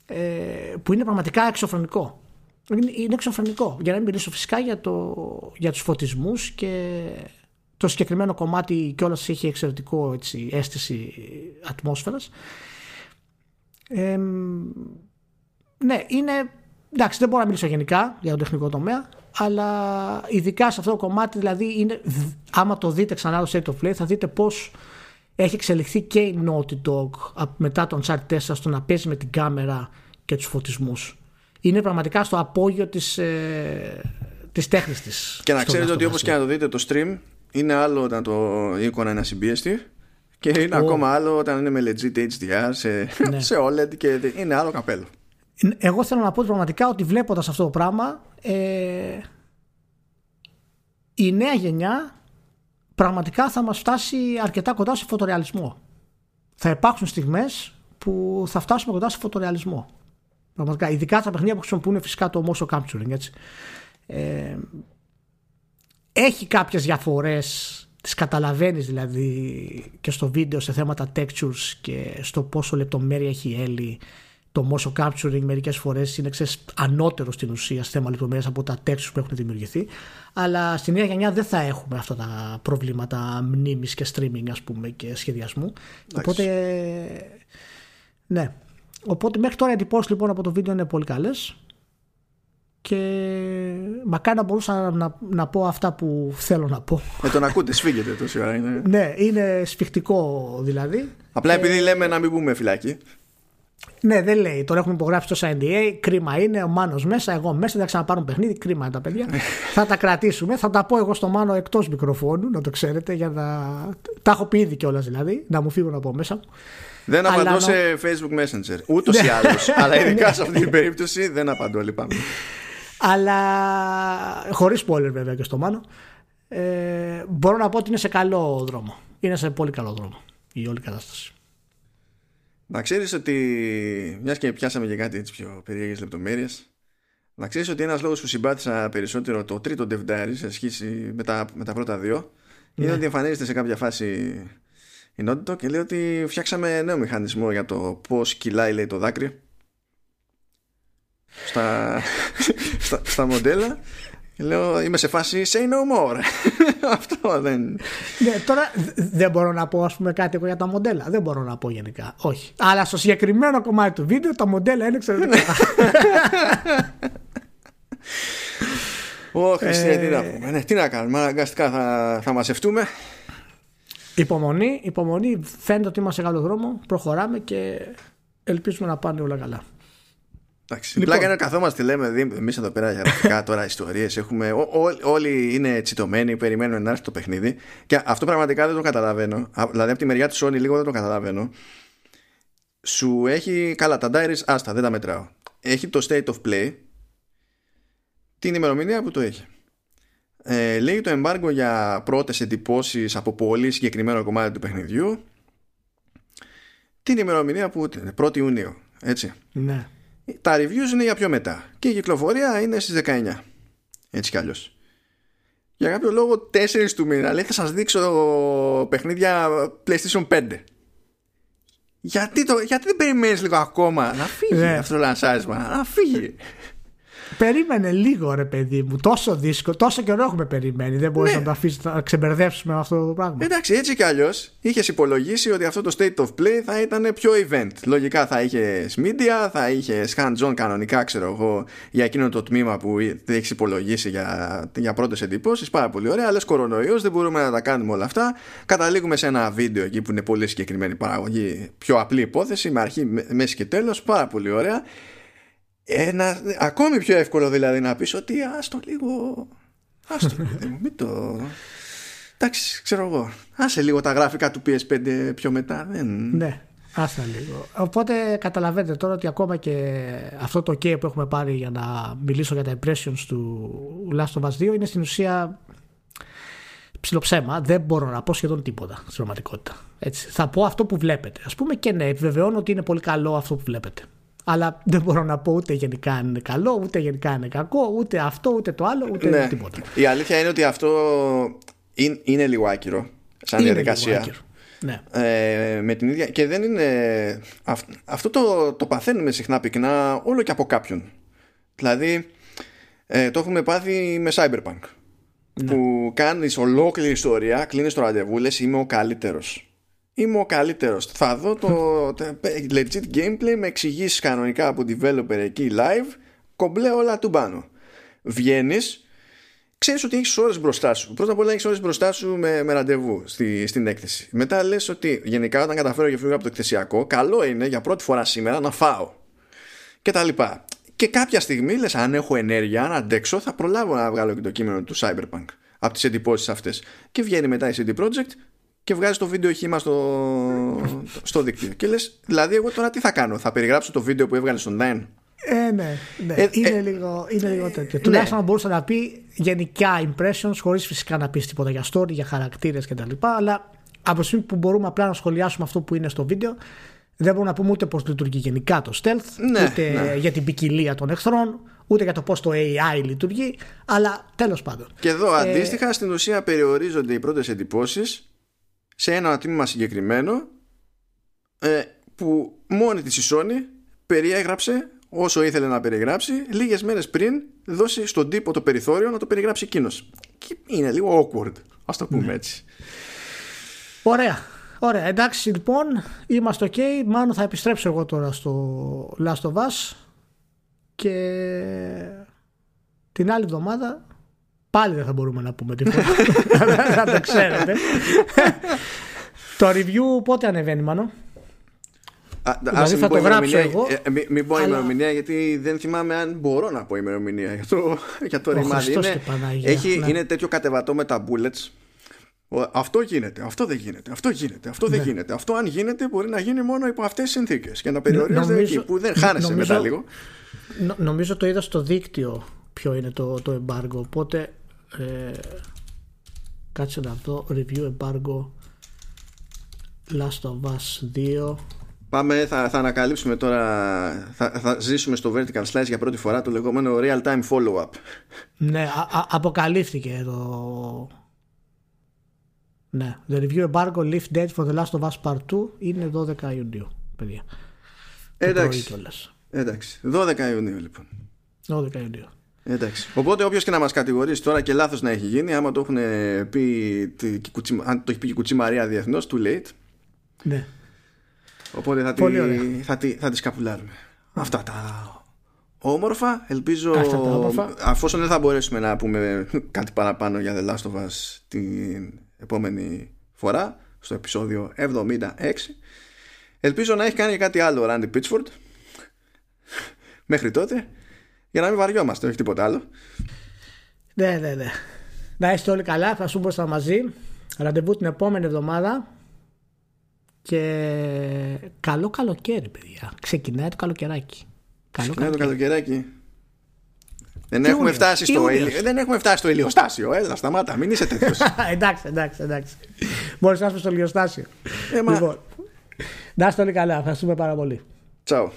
ε, που είναι πραγματικά εξωφρενικό. Είναι εξωφρενικό. Για να μην μιλήσω φυσικά για, το, για τους φωτισμούς και το συγκεκριμένο κομμάτι και όλα έχει εξαιρετικό έτσι, αίσθηση ατμόσφαιρας. Ε, ναι, είναι... Εντάξει, δεν μπορώ να μιλήσω γενικά για το τεχνικό τομέα, αλλά ειδικά σε αυτό το κομμάτι, δηλαδή, είναι, άμα το δείτε ξανά το State of Play, θα δείτε πώς έχει εξελιχθεί και η Naughty Dog μετά τον Uncharted 4 στο να παίζει με την κάμερα και τους φωτισμούς. Είναι πραγματικά στο απόγειο της, ε, της τέχνης της. Και να ξέρετε ότι όπως και να το δείτε το stream είναι άλλο όταν το εικόνα είναι ασυμπίεστη και είναι ακόμα άλλο όταν είναι με legit HDR σε, ναι. [LAUGHS] σε OLED και είναι άλλο καπέλο. Εγώ θέλω να πω πραγματικά ότι βλέποντας αυτό το πράγμα ε, η νέα γενιά πραγματικά θα μας φτάσει αρκετά κοντά σε φωτορεαλισμό. Θα υπάρξουν στιγμές που θα φτάσουμε κοντά σε φωτορεαλισμό. Πραγματικά, ειδικά τα παιχνίδια που χρησιμοποιούν φυσικά το motion capturing. Έτσι. Ε, έχει κάποιες διαφορές τις καταλαβαίνεις δηλαδή και στο βίντεο σε θέματα textures και στο πόσο λεπτομέρεια έχει η Έλλη το motion capturing μερικές φορές είναι ξέρεις, ανώτερο στην ουσία σε θέμα λεπτομέρειας από τα textures που έχουν δημιουργηθεί. Αλλά στη νέα γενιά δεν θα έχουμε αυτά τα προβλήματα μνήμης και streaming ας πούμε και σχεδιασμού. Οπότε ναι. Οπότε μέχρι τώρα οι εντυπώσεις λοιπόν από το βίντεο είναι πολύ καλές και μακάρι να μπορούσα να, να, πω αυτά που θέλω να πω. Με τον ακούτε, σφίγγεται τόση ώρα. Είναι... ναι, είναι σφιχτικό δηλαδή. Απλά επειδή λέμε να μην μπούμε φυλάκι. Ναι, δεν λέει. Τώρα έχουμε υπογράψει το NDA. Κρίμα είναι. Ο Μάνος μέσα, εγώ μέσα. Δεν θα ξαναπάρουν παιχνίδι. Κρίμα είναι τα παιδιά. [LAUGHS] θα τα κρατήσουμε. Θα τα πω εγώ στο Μάνο εκτός μικροφώνου, να το ξέρετε. Για να... Τα έχω πει ήδη κιόλας δηλαδή. Να μου φύγουν από μέσα μου. Δεν απαντώ σε Facebook Messenger. Ούτως ή άλλως. [LAUGHS] Αλλά ειδικά σε αυτή την περίπτωση δεν απαντώ, λυπάμαι. Αλλά χωρίς spoiler βέβαια και στο Μάνο. Ε, μπορώ να πω ότι είναι σε καλό δρόμο. Είναι σε πολύ καλό δρόμο η όλη κατάσταση. Να ξέρεις ότι. Μιας και πιάσαμε και κάτι έτσι πιο περίεργες λεπτομέρειες. Να ξέρεις ότι ένας λόγος που συμπάθησα περισσότερο το τρίτο Dev σε σχέση με τα, με τα πρώτα δύο είναι ναι. ότι εμφανίζεται σε κάποια φάση η Naughty και λέει ότι φτιάξαμε νέο μηχανισμό για το πώς κυλάει λέει, το δάκρυ στα, στα, στα μοντέλα Λέω, είμαι σε φάση say no more. [LAUGHS] Αυτό δεν. Ναι, τώρα δεν μπορώ να πω ας πούμε, κάτι για τα μοντέλα. Δεν μπορώ να πω γενικά. Όχι. Αλλά στο συγκεκριμένο κομμάτι του βίντεο τα μοντέλα είναι εξαιρετικά. [LAUGHS] Όχι, ε, τι να πούμε. Ναι, τι να κάνουμε. Αναγκαστικά θα, θα μαζευτούμε. Υπομονή, υπομονή. Φαίνεται ότι είμαστε σε καλό δρόμο. Προχωράμε και ελπίζουμε να πάνε όλα καλά. Εντάξει, λοιπόν. Πλάκα είναι καθόμαστε, λέμε εμείς εδώ πέρα για γραφικά τώρα ιστορίες. Όλοι είναι τσιτωμένοι, περιμένουν να έρθει το παιχνίδι. Και αυτό πραγματικά δεν το καταλαβαίνω. Δηλαδή από τη μεριά του Sony λίγο δεν το καταλαβαίνω. Σου έχει. Καλά, τα diaries, άστα, δεν τα μετράω. Έχει το state of play την ημερομηνία που το έχει. Ε, λέει το embargo για πρώτες εντυπώσεις από πολύ συγκεκριμένο κομμάτι του παιχνιδιού την ημερομηνία που 1η Ιουνίου έτσι ναι τα reviews είναι για πιο μετά και η κυκλοφορία είναι στις 19 έτσι κι αλλιώς. Για κάποιο λόγο 4 του μήνα λέει θα σας δείξω παιχνίδια PlayStation 5 γιατί, το, γιατί δεν περιμένεις λίγο ακόμα να φύγει Ναι. αυτό το λανσάρισμα; Να φύγει Περίμενε λίγο ρε παιδί μου. Τόσο δύσκολο, τόσο καιρό έχουμε περιμένει. Δεν μπορείς Ναι. να το αφήσεις να ξεμπερδέψουμε με αυτό το πράγμα. Εντάξει, έτσι κι αλλιώς είχες υπολογίσει ότι αυτό το state of play θα ήταν πιο event. Λογικά θα είχες media, θα είχες hands-on κανονικά, ξέρω εγώ, για εκείνο το τμήμα που έχεις υπολογίσει για, για πρώτες εντυπώσεις. Πάρα πολύ ωραία. Αλλά κορονοϊός, δεν μπορούμε να τα κάνουμε όλα αυτά. Καταλήγουμε σε ένα βίντεο εκεί που είναι πολύ συγκεκριμένη παραγωγή. Πιο απλή υπόθεση, με αρχή, με- μέση και τέλος. Πάρα πολύ ωραία. Ένα, ακόμη πιο εύκολο δηλαδή να πεις ότι άστο λίγο άστο λίγο παιδί μου, μην το εντάξει ξέρω εγώ άσε λίγο τα γραφικά του PS5 πιο μετά δεν... Ναι, άστα λίγο. Οπότε καταλαβαίνετε τώρα ότι ακόμα και αυτό το OK που έχουμε πάρει για να μιλήσω για τα impressions του Last of Us 2 είναι στην ουσία ψιλοψέμα. Δεν μπορώ να πω σχεδόν τίποτα στην πραγματικότητα. Έτσι. Θα πω αυτό που βλέπετε. Α πούμε και ναι, επιβεβαιώνω ότι είναι πολύ καλό αυτό που βλέπετε. Αλλά δεν μπορώ να πω ούτε γενικά αν είναι καλό, ούτε γενικά είναι κακό, ούτε αυτό, ούτε το άλλο, ούτε Ναι. τίποτα. η αλήθεια είναι ότι αυτό είναι, είναι λίγο άκυρο σαν Είναι διαδικασία λίγο άκυρο. Ναι. ε, με την ίδια και δεν είναι αυ- αυτό το, το παθαίνουμε συχνά πυκνά όλο και από κάποιον δηλαδή ε, το έχουμε πάθει με Cyberpunk που κάνεις ολόκληρη ιστορία κλείνεις το ραντεβού λες είμαι ο καλύτερος είμαι ο καλύτερος θα δω το, το legit gameplay με εξηγήσεις κανονικά από developer εκεί live κομπλέ όλα του πάνω βγαίνεις ξέρεις ότι έχεις ώρες μπροστά σου. Πρώτα απ' όλα έχεις ώρες μπροστά σου με, με ραντεβού στη, στην έκθεση. Μετά λες ότι γενικά όταν καταφέρω και φύγω από το εκθεσιακό, καλό είναι για πρώτη φορά σήμερα να φάω. Και τα λοιπά. Και κάποια στιγμή λες, αν έχω ενέργεια, αν αντέξω, θα προλάβω να βγάλω και το κείμενο του Cyberpunk από τις εντυπώσεις αυτές. Και βγαίνει μετά η CD Projekt και βγάζει το βίντεο χήμα στο, στο δίκτυο. Και λες, δηλαδή, εγώ τώρα τι θα κάνω, θα περιγράψω το βίντεο που έβγαλε online. Ε, ναι, ναι. Ε, είναι, ε, λίγο, είναι λίγο τέτοιο. Τουλάχιστον να μπορούσε να πει γενικά impressions, χωρίς φυσικά να πεις τίποτα για story, για χαρακτήρες κτλ. Αλλά από τη στιγμή που μπορούμε απλά να σχολιάσουμε αυτό που είναι στο βίντεο, δεν μπορούμε να πούμε ούτε πώς λειτουργεί γενικά το stealth, Ναι, ούτε ναι. για την ποικιλία των εχθρών, ούτε για το πώς το AI λειτουργεί. Αλλά τέλος πάντων. Και εδώ Ε, αντίστοιχα στην ουσία περιορίζονται οι πρώτες εντυπώσεις σε ένα τμήμα συγκεκριμένο ε, που μόνη της η Sony περιέγραψε όσο ήθελε να περιγράψει λίγες μέρες πριν δώσει στον τύπο το περιθώριο να το περιγράψει εκείνος. Και είναι λίγο awkward ας το πούμε έτσι. Ωραία. Ωραία. Εντάξει, λοιπόν, είμαστε OK. Μάλλον θα επιστρέψω εγώ τώρα στο Last of Us και την άλλη εβδομάδα πάλι δεν θα μπορούμε να πούμε τίποτα. [LAUGHS] Να το ξέρετε. το review πότε ανεβαίνει, μάλλον. Α, Δηλαδή ας μην θα πω το γράψω ημερομηνία, εγώ, ε, μην, μην πω αλλά- ημερομηνία γιατί δεν θυμάμαι αν μπορώ να πω ημερομηνία για το, για το Ο ρημάδι. Χριστός Είναι, και Παναγία, έχει, ναι. είναι τέτοιο κατεβατό με τα bullets. Ο- Αυτό γίνεται, αυτό δεν γίνεται, αυτό γίνεται, αυτό δεν Ναι. γίνεται. Αυτό αν γίνεται μπορεί να γίνει μόνο υπό αυτές τις συνθήκες και να περιορίζεται νομίζω- εκεί που δεν χάνεσαι νομίζω- μετά λίγο. Νο- νομίζω το είδα στο δίκτυο ποιο είναι το, το embargo. Οπότε ε, κάτσε να δω review embargo Last of Us 2 Πάμε, θα, θα ανακαλύψουμε τώρα, θα, θα ζήσουμε στο Vertical Slice για πρώτη φορά το λεγόμενο real time follow-up. Ναι, α- α- αποκαλύφθηκε το. Ναι, the review embargo lift date for the Last of Us Part 2 είναι 12 Ιουνίου, παιδιά. Το πρωί Εντάξει, κιόλας. εντάξει, 12 Ιουνίου λοιπόν. 12 Ιουνίου. Εντάξει. Οπότε όποιος και να μας κατηγορήσει τώρα και λάθος να έχει γίνει, άμα το έχουν πει, τη- και η Κουτσί- αν το έχει πει και η Κουτσή Μαρία διεθνώς, too late. Ναι. Οπότε θα, τη, Πολύ ωραία. θα, τη, θα τη σκαπουλάρουμε. Αυτά τα όμορφα. Ελπίζω, Αυτά τα όμορφα. αφόσον δεν θα μπορέσουμε να πούμε κάτι παραπάνω για The Last of Us την επόμενη φορά, στο επεισόδιο 76, ελπίζω να έχει κάνει και κάτι άλλο ο Randy Pitchford μέχρι τότε, για να μην βαριόμαστε, όχι τίποτα άλλο. Ναι, ναι, ναι. Να είστε όλοι καλά, θα σου μπροστά μαζί. Ραντεβού την επόμενη εβδομάδα. Και καλό καλοκαίρι, παιδιά. Ξεκινάει το καλοκαιράκι. Καλό Ξεκινάει το καλοκαίρι. καλοκαιράκι. Δεν Τι έχουμε, Ιούνιος, φτάσει τι στο Ιούνιος. ηλιο... δεν έχουμε φτάσει στο ηλιοστάσιο. Έλα, σταμάτα, μην είσαι τέτοιος. [LAUGHS] εντάξει, εντάξει, εντάξει. Μπορείς να είσαι στο λιοστάσιο. Ε, μα- Λοιπόν, να είστε όλοι καλά. Ευχαριστούμε πάρα πολύ. Τσαου.